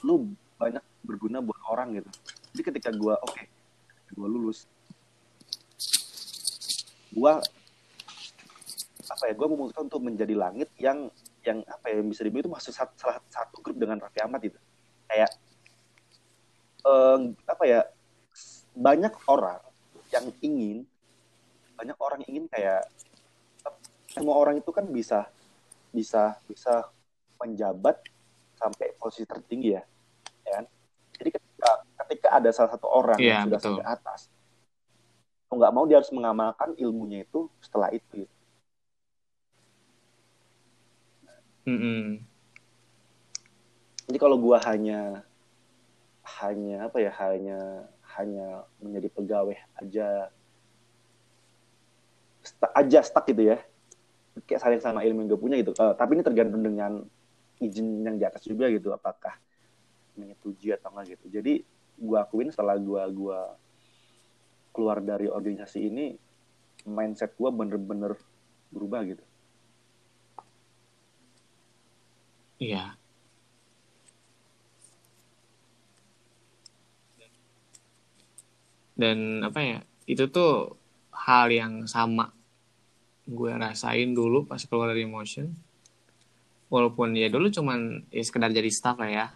lu banyak berguna buat orang gitu. Jadi ketika gue oke, okay, gue lulus, gue apa ya? Gue memutuskan untuk menjadi langit yang yang apa ya yang bisa dibilang itu masuk salah satu grup dengan Raffi Ahmad gitu. Kayak um, apa ya? Banyak orang yang ingin banyak orang ingin kayak semua orang itu kan bisa bisa bisa menjabat sampai posisi tertinggi ya, ya kan? Jadi ketika ketika ada salah satu orang yeah, yang sudah betul. sampai atas, mau nggak mau dia harus mengamalkan ilmunya itu setelah itu. Mm -hmm. Jadi kalau gua hanya hanya apa ya hanya hanya menjadi pegawai aja. Aja stuck gitu ya. Kayak sayang sama ilmu yang gue punya gitu. Uh, tapi ini tergantung dengan izin yang di atas juga gitu. Apakah menyetujui atau enggak gitu. Jadi gue akuin setelah gue gua keluar dari organisasi ini mindset gue bener-bener berubah gitu. Iya dan apa ya itu tuh hal yang sama gue rasain dulu pas keluar dari motion. Walaupun ya dulu cuman ya sekedar jadi staff lah ya.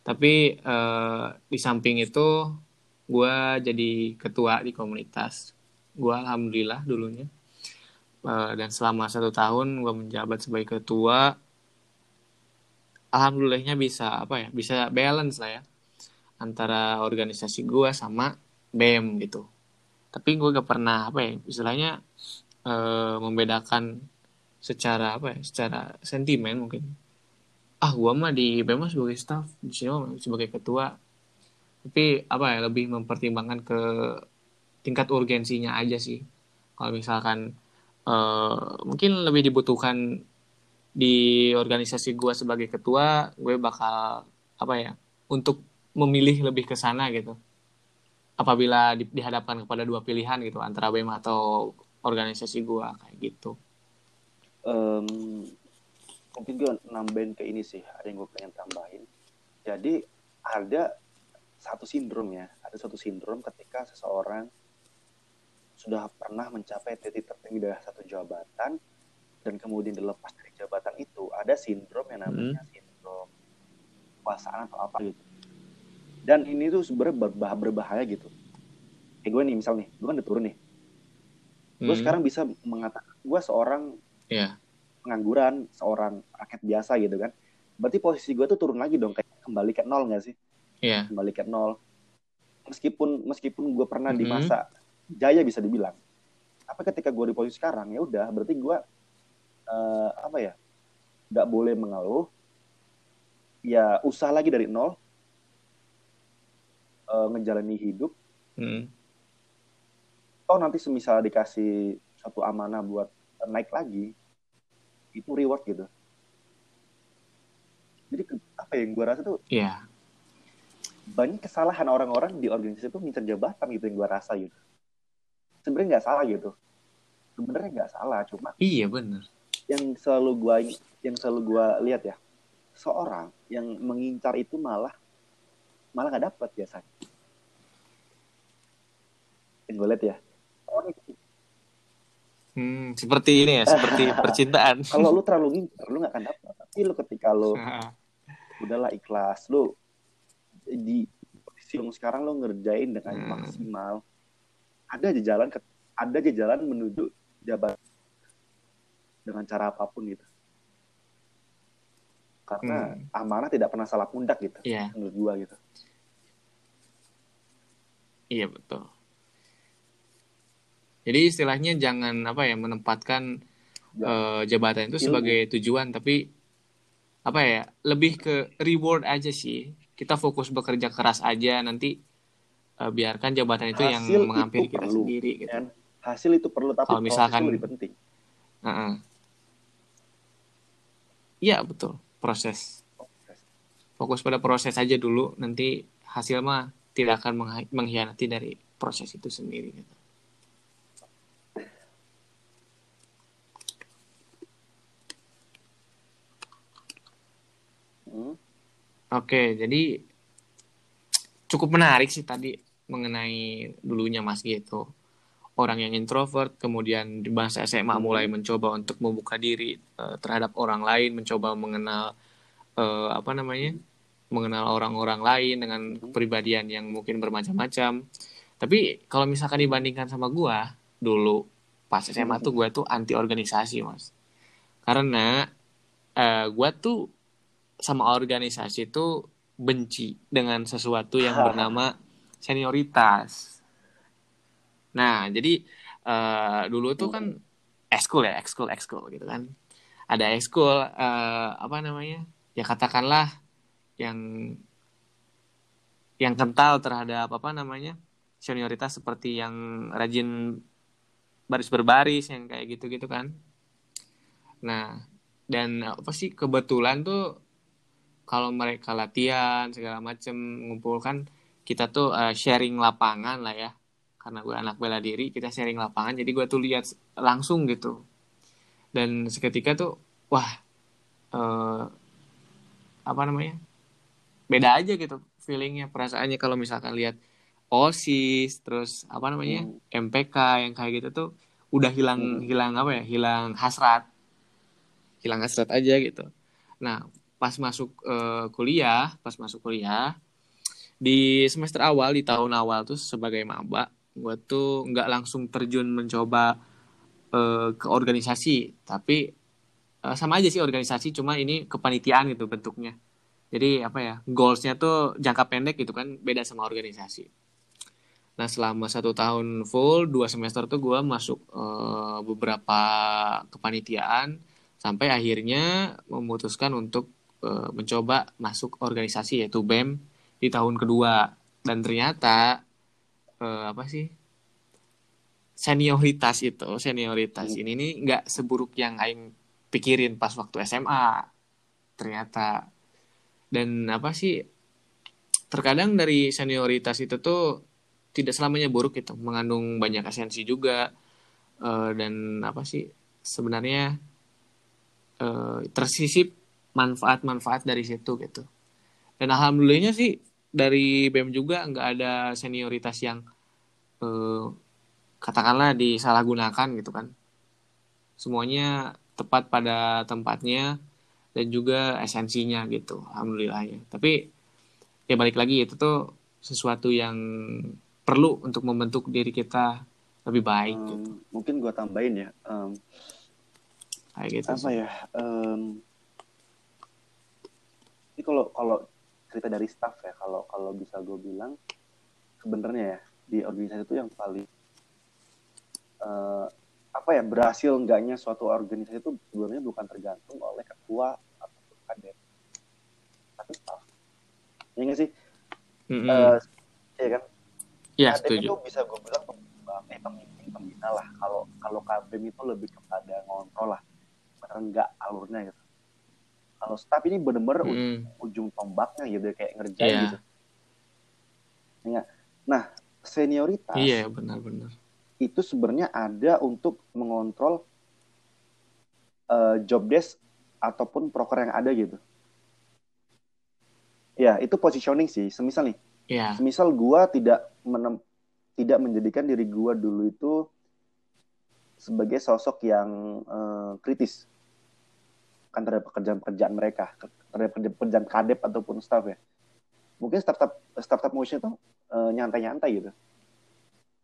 Tapi uh, di samping itu gue jadi ketua di komunitas gue alhamdulillah dulunya. Uh, dan selama satu tahun gue menjabat sebagai ketua alhamdulillahnya bisa apa ya bisa balance lah ya antara organisasi gue sama bem gitu. Tapi gue gak pernah apa ya istilahnya uh, membedakan secara apa ya secara sentimen mungkin. Ah gua mah di BEM sebagai staff di sini sebagai ketua. Tapi apa ya lebih mempertimbangkan ke tingkat urgensinya aja sih. Kalau misalkan uh, mungkin lebih dibutuhkan di organisasi gua sebagai ketua gue bakal apa ya untuk memilih lebih ke sana gitu apabila di, dihadapkan kepada dua pilihan gitu antara BEM atau organisasi gua kayak gitu. Um, mungkin gue nambahin ke ini sih ada yang gue pengen tambahin. Jadi ada satu sindrom ya ada satu sindrom ketika seseorang sudah pernah mencapai titik tertinggi dari satu jabatan dan kemudian dilepas dari jabatan itu ada sindrom yang namanya hmm. sindrom kekuasaan atau apa gitu dan ini tuh sebenarnya berbahaya, berbahaya gitu kayak gue nih misal nih gue kan udah turun nih hmm. gue sekarang bisa mengatakan gue seorang yeah. pengangguran seorang rakyat biasa gitu kan berarti posisi gue tuh turun lagi dong kayak kembali ke nol gak sih yeah. kembali ke nol meskipun meskipun gue pernah mm -hmm. di masa jaya bisa dibilang tapi ketika gue di posisi sekarang ya udah berarti gue uh, apa ya nggak boleh mengeluh ya usaha lagi dari nol uh, menjalani hidup. Mm. oh nanti semisal dikasih satu amanah buat naik lagi itu reward gitu. Jadi apa yang gue rasa tuh yeah. banyak kesalahan orang-orang di organisasi itu ngincer jabatan gitu yang gue rasa gitu. Sebenarnya nggak salah gitu. Sebenarnya nggak salah cuma iya benar yang selalu gue yang selalu gue lihat ya seorang yang mengincar itu malah malah nggak dapat biasanya yang gue lihat ya Hmm, seperti ini ya, seperti percintaan. Kalau lu terlalu ngincer, lu gak akan dapat. Tapi lu ketika lu udahlah ikhlas, lu di posisi yang sekarang lu ngerjain dengan hmm. maksimal. Ada aja jalan ada aja jalan menuju jabatan dengan cara apa pun gitu. Karena hmm. amanah tidak pernah salah pundak gitu. Yeah. Menurut gua gitu. Iya betul. Jadi istilahnya jangan apa ya menempatkan ya. uh, jabatan itu sebagai tujuan, tapi apa ya lebih ke reward aja sih. Kita fokus bekerja keras aja nanti uh, biarkan jabatan itu Hasil yang menghampiri kita perlu, sendiri. Gitu. Kan? Hasil itu perlu tapi kalau misalkan lebih penting. Iya uh -uh. betul proses. Fokus pada proses aja dulu, nanti hasil mah tidak akan mengkhianati dari proses itu sendiri. Gitu. Oke, jadi cukup menarik sih tadi mengenai dulunya Mas gitu. Orang yang introvert, kemudian di masa SMA hmm. mulai mencoba untuk membuka diri uh, terhadap orang lain, mencoba mengenal uh, apa namanya, mengenal orang-orang lain dengan hmm. kepribadian yang mungkin bermacam-macam. Tapi kalau misalkan dibandingkan sama gua dulu pas SMA tuh gua tuh anti organisasi mas, karena uh, gua tuh sama organisasi itu benci dengan sesuatu yang bernama senioritas. Nah, jadi uh, dulu tuh kan ekskul ya, ekskul, ekskul gitu kan. Ada ekskul uh, apa namanya? Ya katakanlah yang yang kental terhadap apa namanya? senioritas seperti yang rajin baris berbaris yang kayak gitu-gitu kan. Nah, dan apa sih kebetulan tuh kalau mereka latihan segala macem ngumpulkan kita tuh uh, sharing lapangan lah ya karena gue anak bela diri kita sharing lapangan jadi gue tuh lihat langsung gitu dan seketika tuh wah uh, apa namanya beda aja gitu feelingnya perasaannya kalau misalkan lihat osis terus apa namanya hmm. MPK yang kayak gitu tuh udah hilang hmm. hilang apa ya hilang hasrat hilang hasrat aja gitu nah pas masuk uh, kuliah pas masuk kuliah di semester awal di tahun awal tuh sebagai maba gue tuh nggak langsung terjun mencoba uh, ke organisasi tapi uh, sama aja sih organisasi cuma ini kepanitiaan gitu bentuknya. Jadi apa ya goalsnya tuh jangka pendek gitu kan beda sama organisasi. Nah selama satu tahun full dua semester tuh gue masuk uh, beberapa kepanitiaan sampai akhirnya memutuskan untuk uh, mencoba masuk organisasi yaitu bem di tahun kedua. Dan ternyata uh, apa sih? Senioritas itu senioritas ini nih nggak seburuk yang Aing pikirin pas waktu SMA ternyata. Dan apa sih? Terkadang dari senioritas itu tuh tidak selamanya buruk gitu mengandung banyak esensi juga. Uh, dan apa sih? Sebenarnya uh, tersisip manfaat-manfaat dari situ gitu. Dan alhamdulillahnya sih dari BEM juga nggak ada senioritas yang uh, katakanlah disalahgunakan gitu kan semuanya tepat pada tempatnya dan juga esensinya gitu alhamdulillahnya tapi ya balik lagi itu tuh sesuatu yang perlu untuk membentuk diri kita lebih baik um, gitu. mungkin gue tambahin ya um, kayak gitu apa sih. ya um, ini kalau kalau cerita dari staff ya. Kalau kalau bisa gue bilang sebenarnya ya di organisasi itu yang paling uh, apa ya berhasil enggaknya suatu organisasi itu sebenarnya bukan tergantung oleh ketua atau kader. Tapi staff. Ya nggak sih? Mm -hmm. uh, ya kan ya setuju. itu bisa gue bilang eh, pemimpin pembina lah. Kalau kalau kabem itu lebih kepada ngontrol lah. Enggak alurnya gitu kalau staff ini benar-benar mm. ujung, ujung tombaknya gitu kayak ngerjain yeah. gitu ya nah senioritas iya yeah, benar-benar itu sebenarnya ada untuk mengontrol uh, job desk ataupun proker yang ada gitu. Ya, itu positioning sih. Semisal nih, yeah. semisal gua tidak menem tidak menjadikan diri gua dulu itu sebagai sosok yang uh, kritis kan terhadap pekerjaan-pekerjaan mereka, terhadap pekerjaan kadep ataupun staff ya. Mungkin startup startup motion itu uh, nyantai-nyantai gitu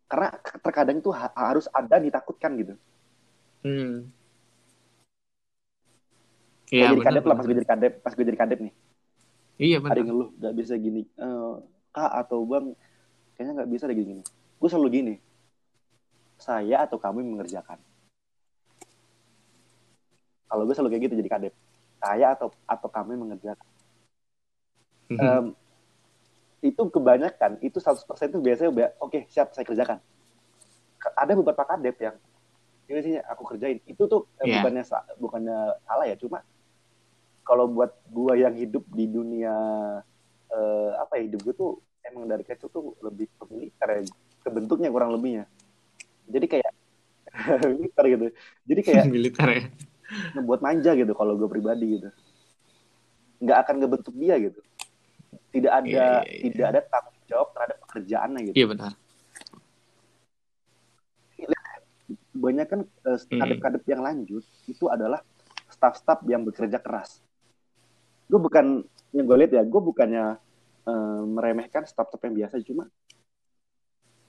karena terkadang itu ha harus ada ditakutkan gitu hmm. Iya, jadi kadep lah pas gue jadi kadep, pas gue jadi kadep nih. Iya benar. Ada yang ngeluh gak bisa gini, uh, kak atau bang, kayaknya nggak bisa ada gini. Gue selalu gini, saya atau kamu yang mengerjakan. Kalau gue selalu kayak gitu jadi kadep, saya atau atau yang mengerjakan. um, itu kebanyakan itu 100% itu biasanya oke okay, siap saya kerjakan. Ada beberapa kadep yang ini sih aku kerjain. Itu tuh yeah. bukannya bukannya salah ya cuma kalau buat gua yang hidup di dunia uh, apa ya hidup gue tuh emang dari kecil tuh lebih militer ya kebentuknya kurang lebihnya. Jadi kayak militer gitu. Jadi kayak militer ya ngebuat manja gitu kalau gue pribadi gitu nggak akan ngebentuk dia gitu tidak ada yeah, yeah, yeah. tidak ada tanggung jawab terhadap pekerjaannya gitu. Iya yeah, benar. Banyak kan uh, kadep-kadep yang lanjut itu adalah staff-staff yang bekerja keras. Gue bukan yang gue lihat ya, gue bukannya uh, meremehkan staff-staff yang biasa, cuma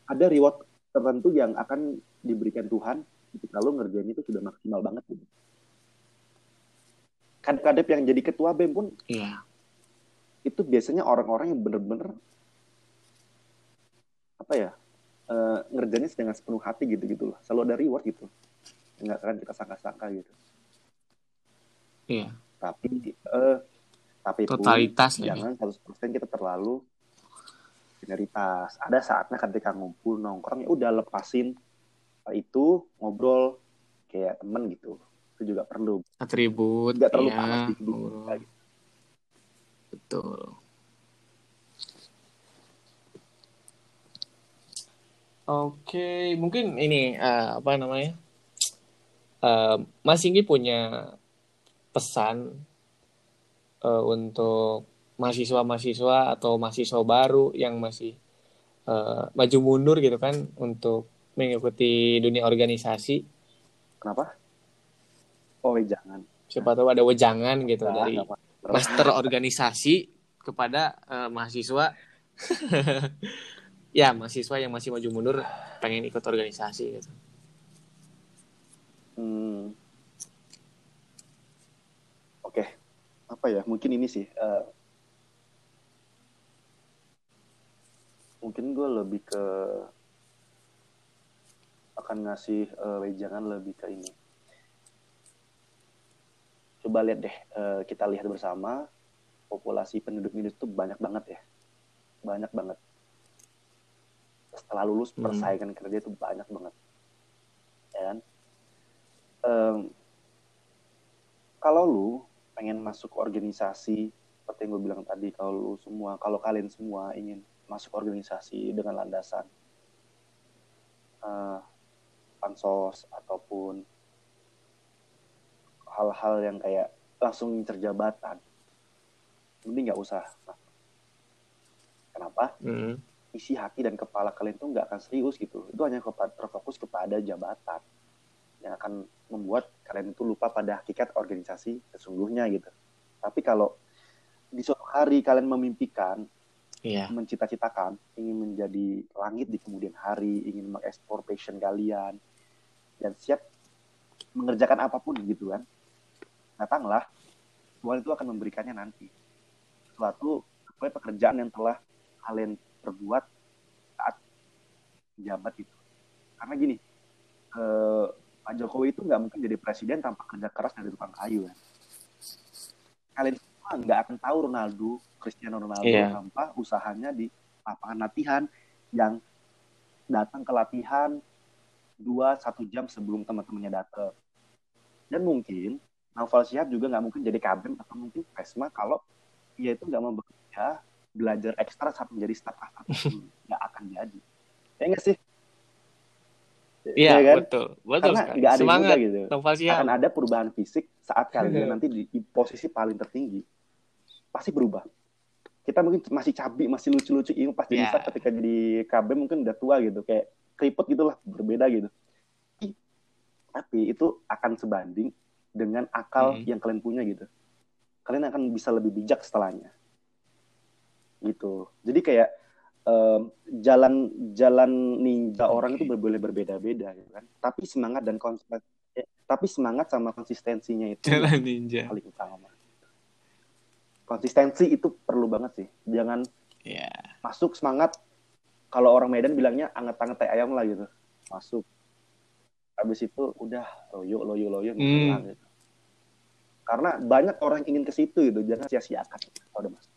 ada reward tertentu yang akan diberikan Tuhan ketika lo ngerjain itu sudah maksimal banget gitu. Kadep-kadep yang jadi ketua BEM pun yeah itu biasanya orang-orang yang bener-bener apa ya uh, ngerjainnya dengan sepenuh hati gitu gitu loh. Selalu ada reward gitu. Nggak akan kita sangka-sangka gitu. Iya. Tapi uh, tapi totalitas pun, jangan 100% kita terlalu minoritas ada saatnya ketika ngumpul nongkrong ya udah lepasin itu ngobrol kayak temen gitu itu juga perlu atribut nggak terlalu ya, panas di betul Oke, mungkin ini uh, apa namanya? Uh, Mas Singgi punya pesan uh, untuk mahasiswa-mahasiswa atau mahasiswa baru yang masih uh, maju mundur gitu kan untuk mengikuti dunia organisasi. Kenapa? Oh, jangan. Siapa tahu ada wejangan gitu nah, dari master organisasi kepada uh, mahasiswa ya mahasiswa yang masih maju mundur pengen ikut organisasi gitu. Hmm. Oke, okay. apa ya? Mungkin ini sih. Uh, mungkin gue lebih ke akan ngasih uh, wejangan lebih ke ini. Coba lihat deh, uh, kita lihat bersama populasi penduduk Indonesia itu banyak banget ya, banyak banget. Setelah lulus hmm. persaingan kerja itu banyak banget. Ya kan? Um, kalau lu pengen masuk organisasi seperti yang gue bilang tadi kalau lu semua kalau kalian semua ingin masuk organisasi dengan landasan uh, pansos ataupun hal-hal yang kayak langsung terjabatan. Mending nggak usah kenapa? Mm isi hati dan kepala kalian tuh nggak akan serius gitu. Itu hanya terfokus kepada jabatan. Yang akan membuat kalian itu lupa pada hakikat organisasi sesungguhnya gitu. Tapi kalau di suatu hari kalian memimpikan yeah. mencita-citakan ingin menjadi langit di kemudian hari ingin mengekspor passion kalian dan siap mengerjakan apa pun gitu kan datanglah Tuhan itu akan memberikannya nanti suatu pekerjaan yang telah kalian terbuat saat jabat itu. Karena gini, eh, Pak Jokowi itu nggak mungkin jadi presiden tanpa kerja keras dari tukang kayu ya. Kalian semua nggak akan tahu Ronaldo, Cristiano Ronaldo yeah. tanpa usahanya di lapangan latihan yang datang ke latihan dua satu jam sebelum teman-temannya datang. Dan mungkin Naufal Syihab juga nggak mungkin jadi kabin atau mungkin Presma kalau dia itu nggak mau bekerja belajar ekstra saat menjadi staf angkatan nggak akan jadi. Ya nggak sih? Iya ya kan? betul. Betul karena nggak ada Semangat, juga gitu akan ada perubahan fisik saat kalian nanti di, di posisi paling tertinggi. Pasti berubah. Kita mungkin masih cabi masih lucu-lucu ini pasti yeah. bisa ketika jadi KB mungkin udah tua gitu. Kayak keriput gitulah berbeda gitu. Tapi itu akan sebanding dengan akal hmm. yang kalian punya gitu kalian akan bisa lebih bijak setelahnya gitu jadi kayak um, jalan jalan ninja okay. orang itu boleh berbeda-beda gitu kan tapi semangat dan konsep eh, tapi semangat sama konsistensinya itu jalan ninja paling utama konsistensi itu perlu banget sih jangan yeah. masuk semangat kalau orang Medan bilangnya anget-anget teh ayam lah gitu masuk habis itu udah loyo loyo loyo mm. gitu. Karena banyak orang ingin ke situ gitu jangan sia-siakan udah masuk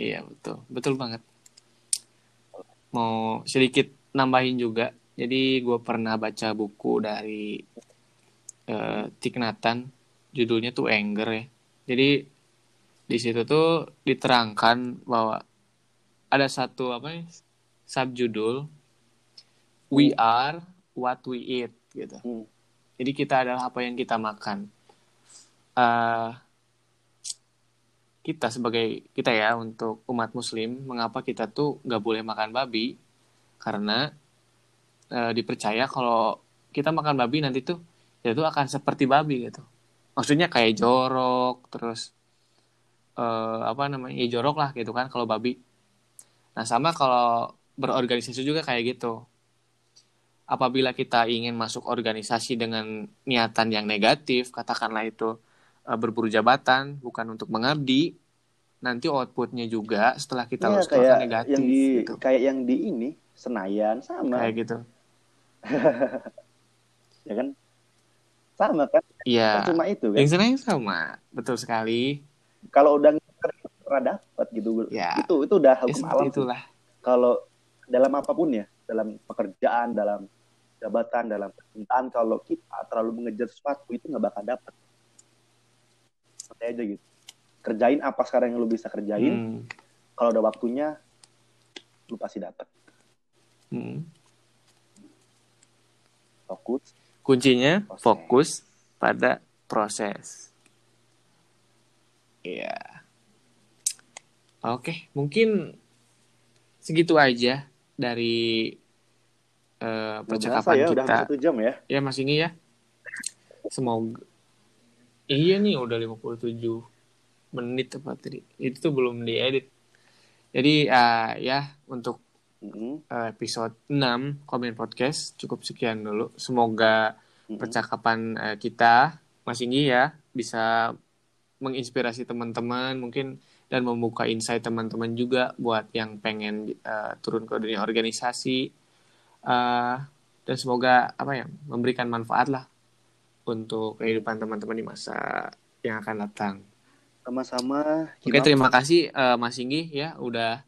Iya betul, betul banget. Mau sedikit nambahin juga. Jadi gue pernah baca buku dari uh, Thich judulnya tuh Anger ya. Jadi di situ tuh diterangkan bahwa ada satu apa ya subjudul We are what we eat gitu. Hmm. Jadi kita adalah apa yang kita makan. Uh, kita sebagai kita ya untuk umat muslim mengapa kita tuh nggak boleh makan babi karena e, dipercaya kalau kita makan babi nanti tuh ya itu akan seperti babi gitu maksudnya kayak jorok terus e, apa namanya ya jorok lah gitu kan kalau babi nah sama kalau berorganisasi juga kayak gitu apabila kita ingin masuk organisasi dengan niatan yang negatif katakanlah itu uh, berburu jabatan bukan untuk mengabdi nanti outputnya juga setelah kita ya, lulus kayak negatif yang di gitu. kayak yang di ini Senayan sama. Kayak gitu. Ya kan? Sama kan? Iya. Cuma itu kan? Yang Senayan sama betul sekali. Kalau udah pernah dapat gitu. Ya, itu itu udah hukum ya, alam itulah. Kalau dalam apa pun ya dalam pekerjaan dalam jabatan dalam percintaan kalau kita terlalu mengejar sesuatu itu nggak bakal dapet santai aja gitu kerjain apa sekarang yang lu bisa kerjain hmm. kalau udah waktunya lu pasti dapet hmm. fokus kuncinya proses. fokus pada proses Iya. Yeah. Oke, mungkin segitu aja dari uh, percakapan ya, kita. Udah satu jam ya? Ya Mas Ingi ya. Semoga. Iya nih udah 57 menit tepat tadi. Itu tuh belum diedit. Jadi uh, ya untuk mm-hmm. uh, episode 6 komen podcast cukup sekian dulu. Semoga mm-hmm. percakapan uh, kita Mas Ingi ya bisa menginspirasi teman-teman mungkin dan membuka insight teman-teman juga buat yang pengen uh, turun ke dunia organisasi uh, dan semoga apa ya memberikan manfaat lah untuk kehidupan teman-teman di masa yang akan datang. Sama-sama. Oke terima kasih uh, Mas Inggi ya udah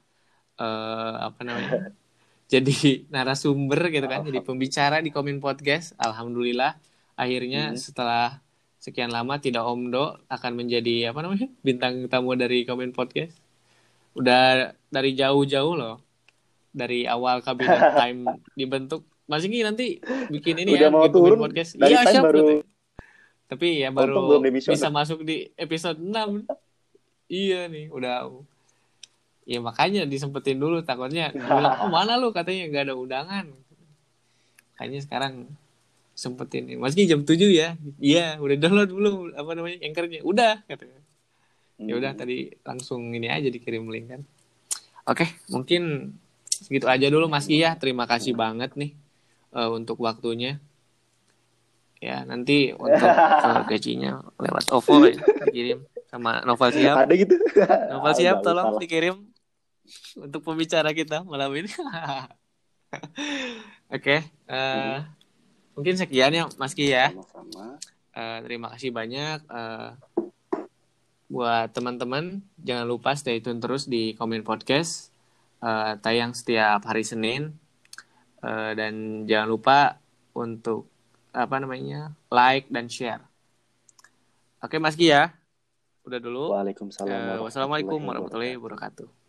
uh, apa namanya jadi narasumber gitu kan jadi pembicara di Komin Podcast. Alhamdulillah akhirnya hmm. setelah sekian lama tidak Om Do akan menjadi apa namanya bintang tamu dari Komen Podcast. Udah dari jauh-jauh loh, dari awal kabinet time dibentuk. Mas Inggi nanti bikin ini Udah ya, mau turun, podcast. Iya siap. baru... Tapi ya baru bisa masuk di episode 6. iya nih, udah. Ya makanya disempetin dulu takutnya bilang, oh mana lu? Katanya nggak ada undangan. Kayaknya sekarang sempetin masih jam 7 ya? Iya udah download belum? Apa namanya anchornya? Udah katanya ya udah hmm. tadi langsung ini aja dikirim link kan. Oke mungkin segitu aja dulu Mas Iya terima kasih banget nih uh, untuk waktunya ya nanti untuk uh, gajinya lewat OVO ya dikirim sama Novel Siap ada gitu Novel Siap tolong dikirim untuk pembicara kita malam ini oke okay, uh, eh, mungkin sekian ya Mas Ki ya. Sama-sama. Uh, terima kasih banyak uh, buat teman-teman. Jangan lupa stay tune terus di Komen Podcast. Uh, tayang setiap hari Senin. Uh, dan jangan lupa untuk apa namanya like dan share. Oke Mas Ki ya. Udah dulu. Waalaikumsalam. Uh, wassalamualaikum warahmatullahi wabarakatuh.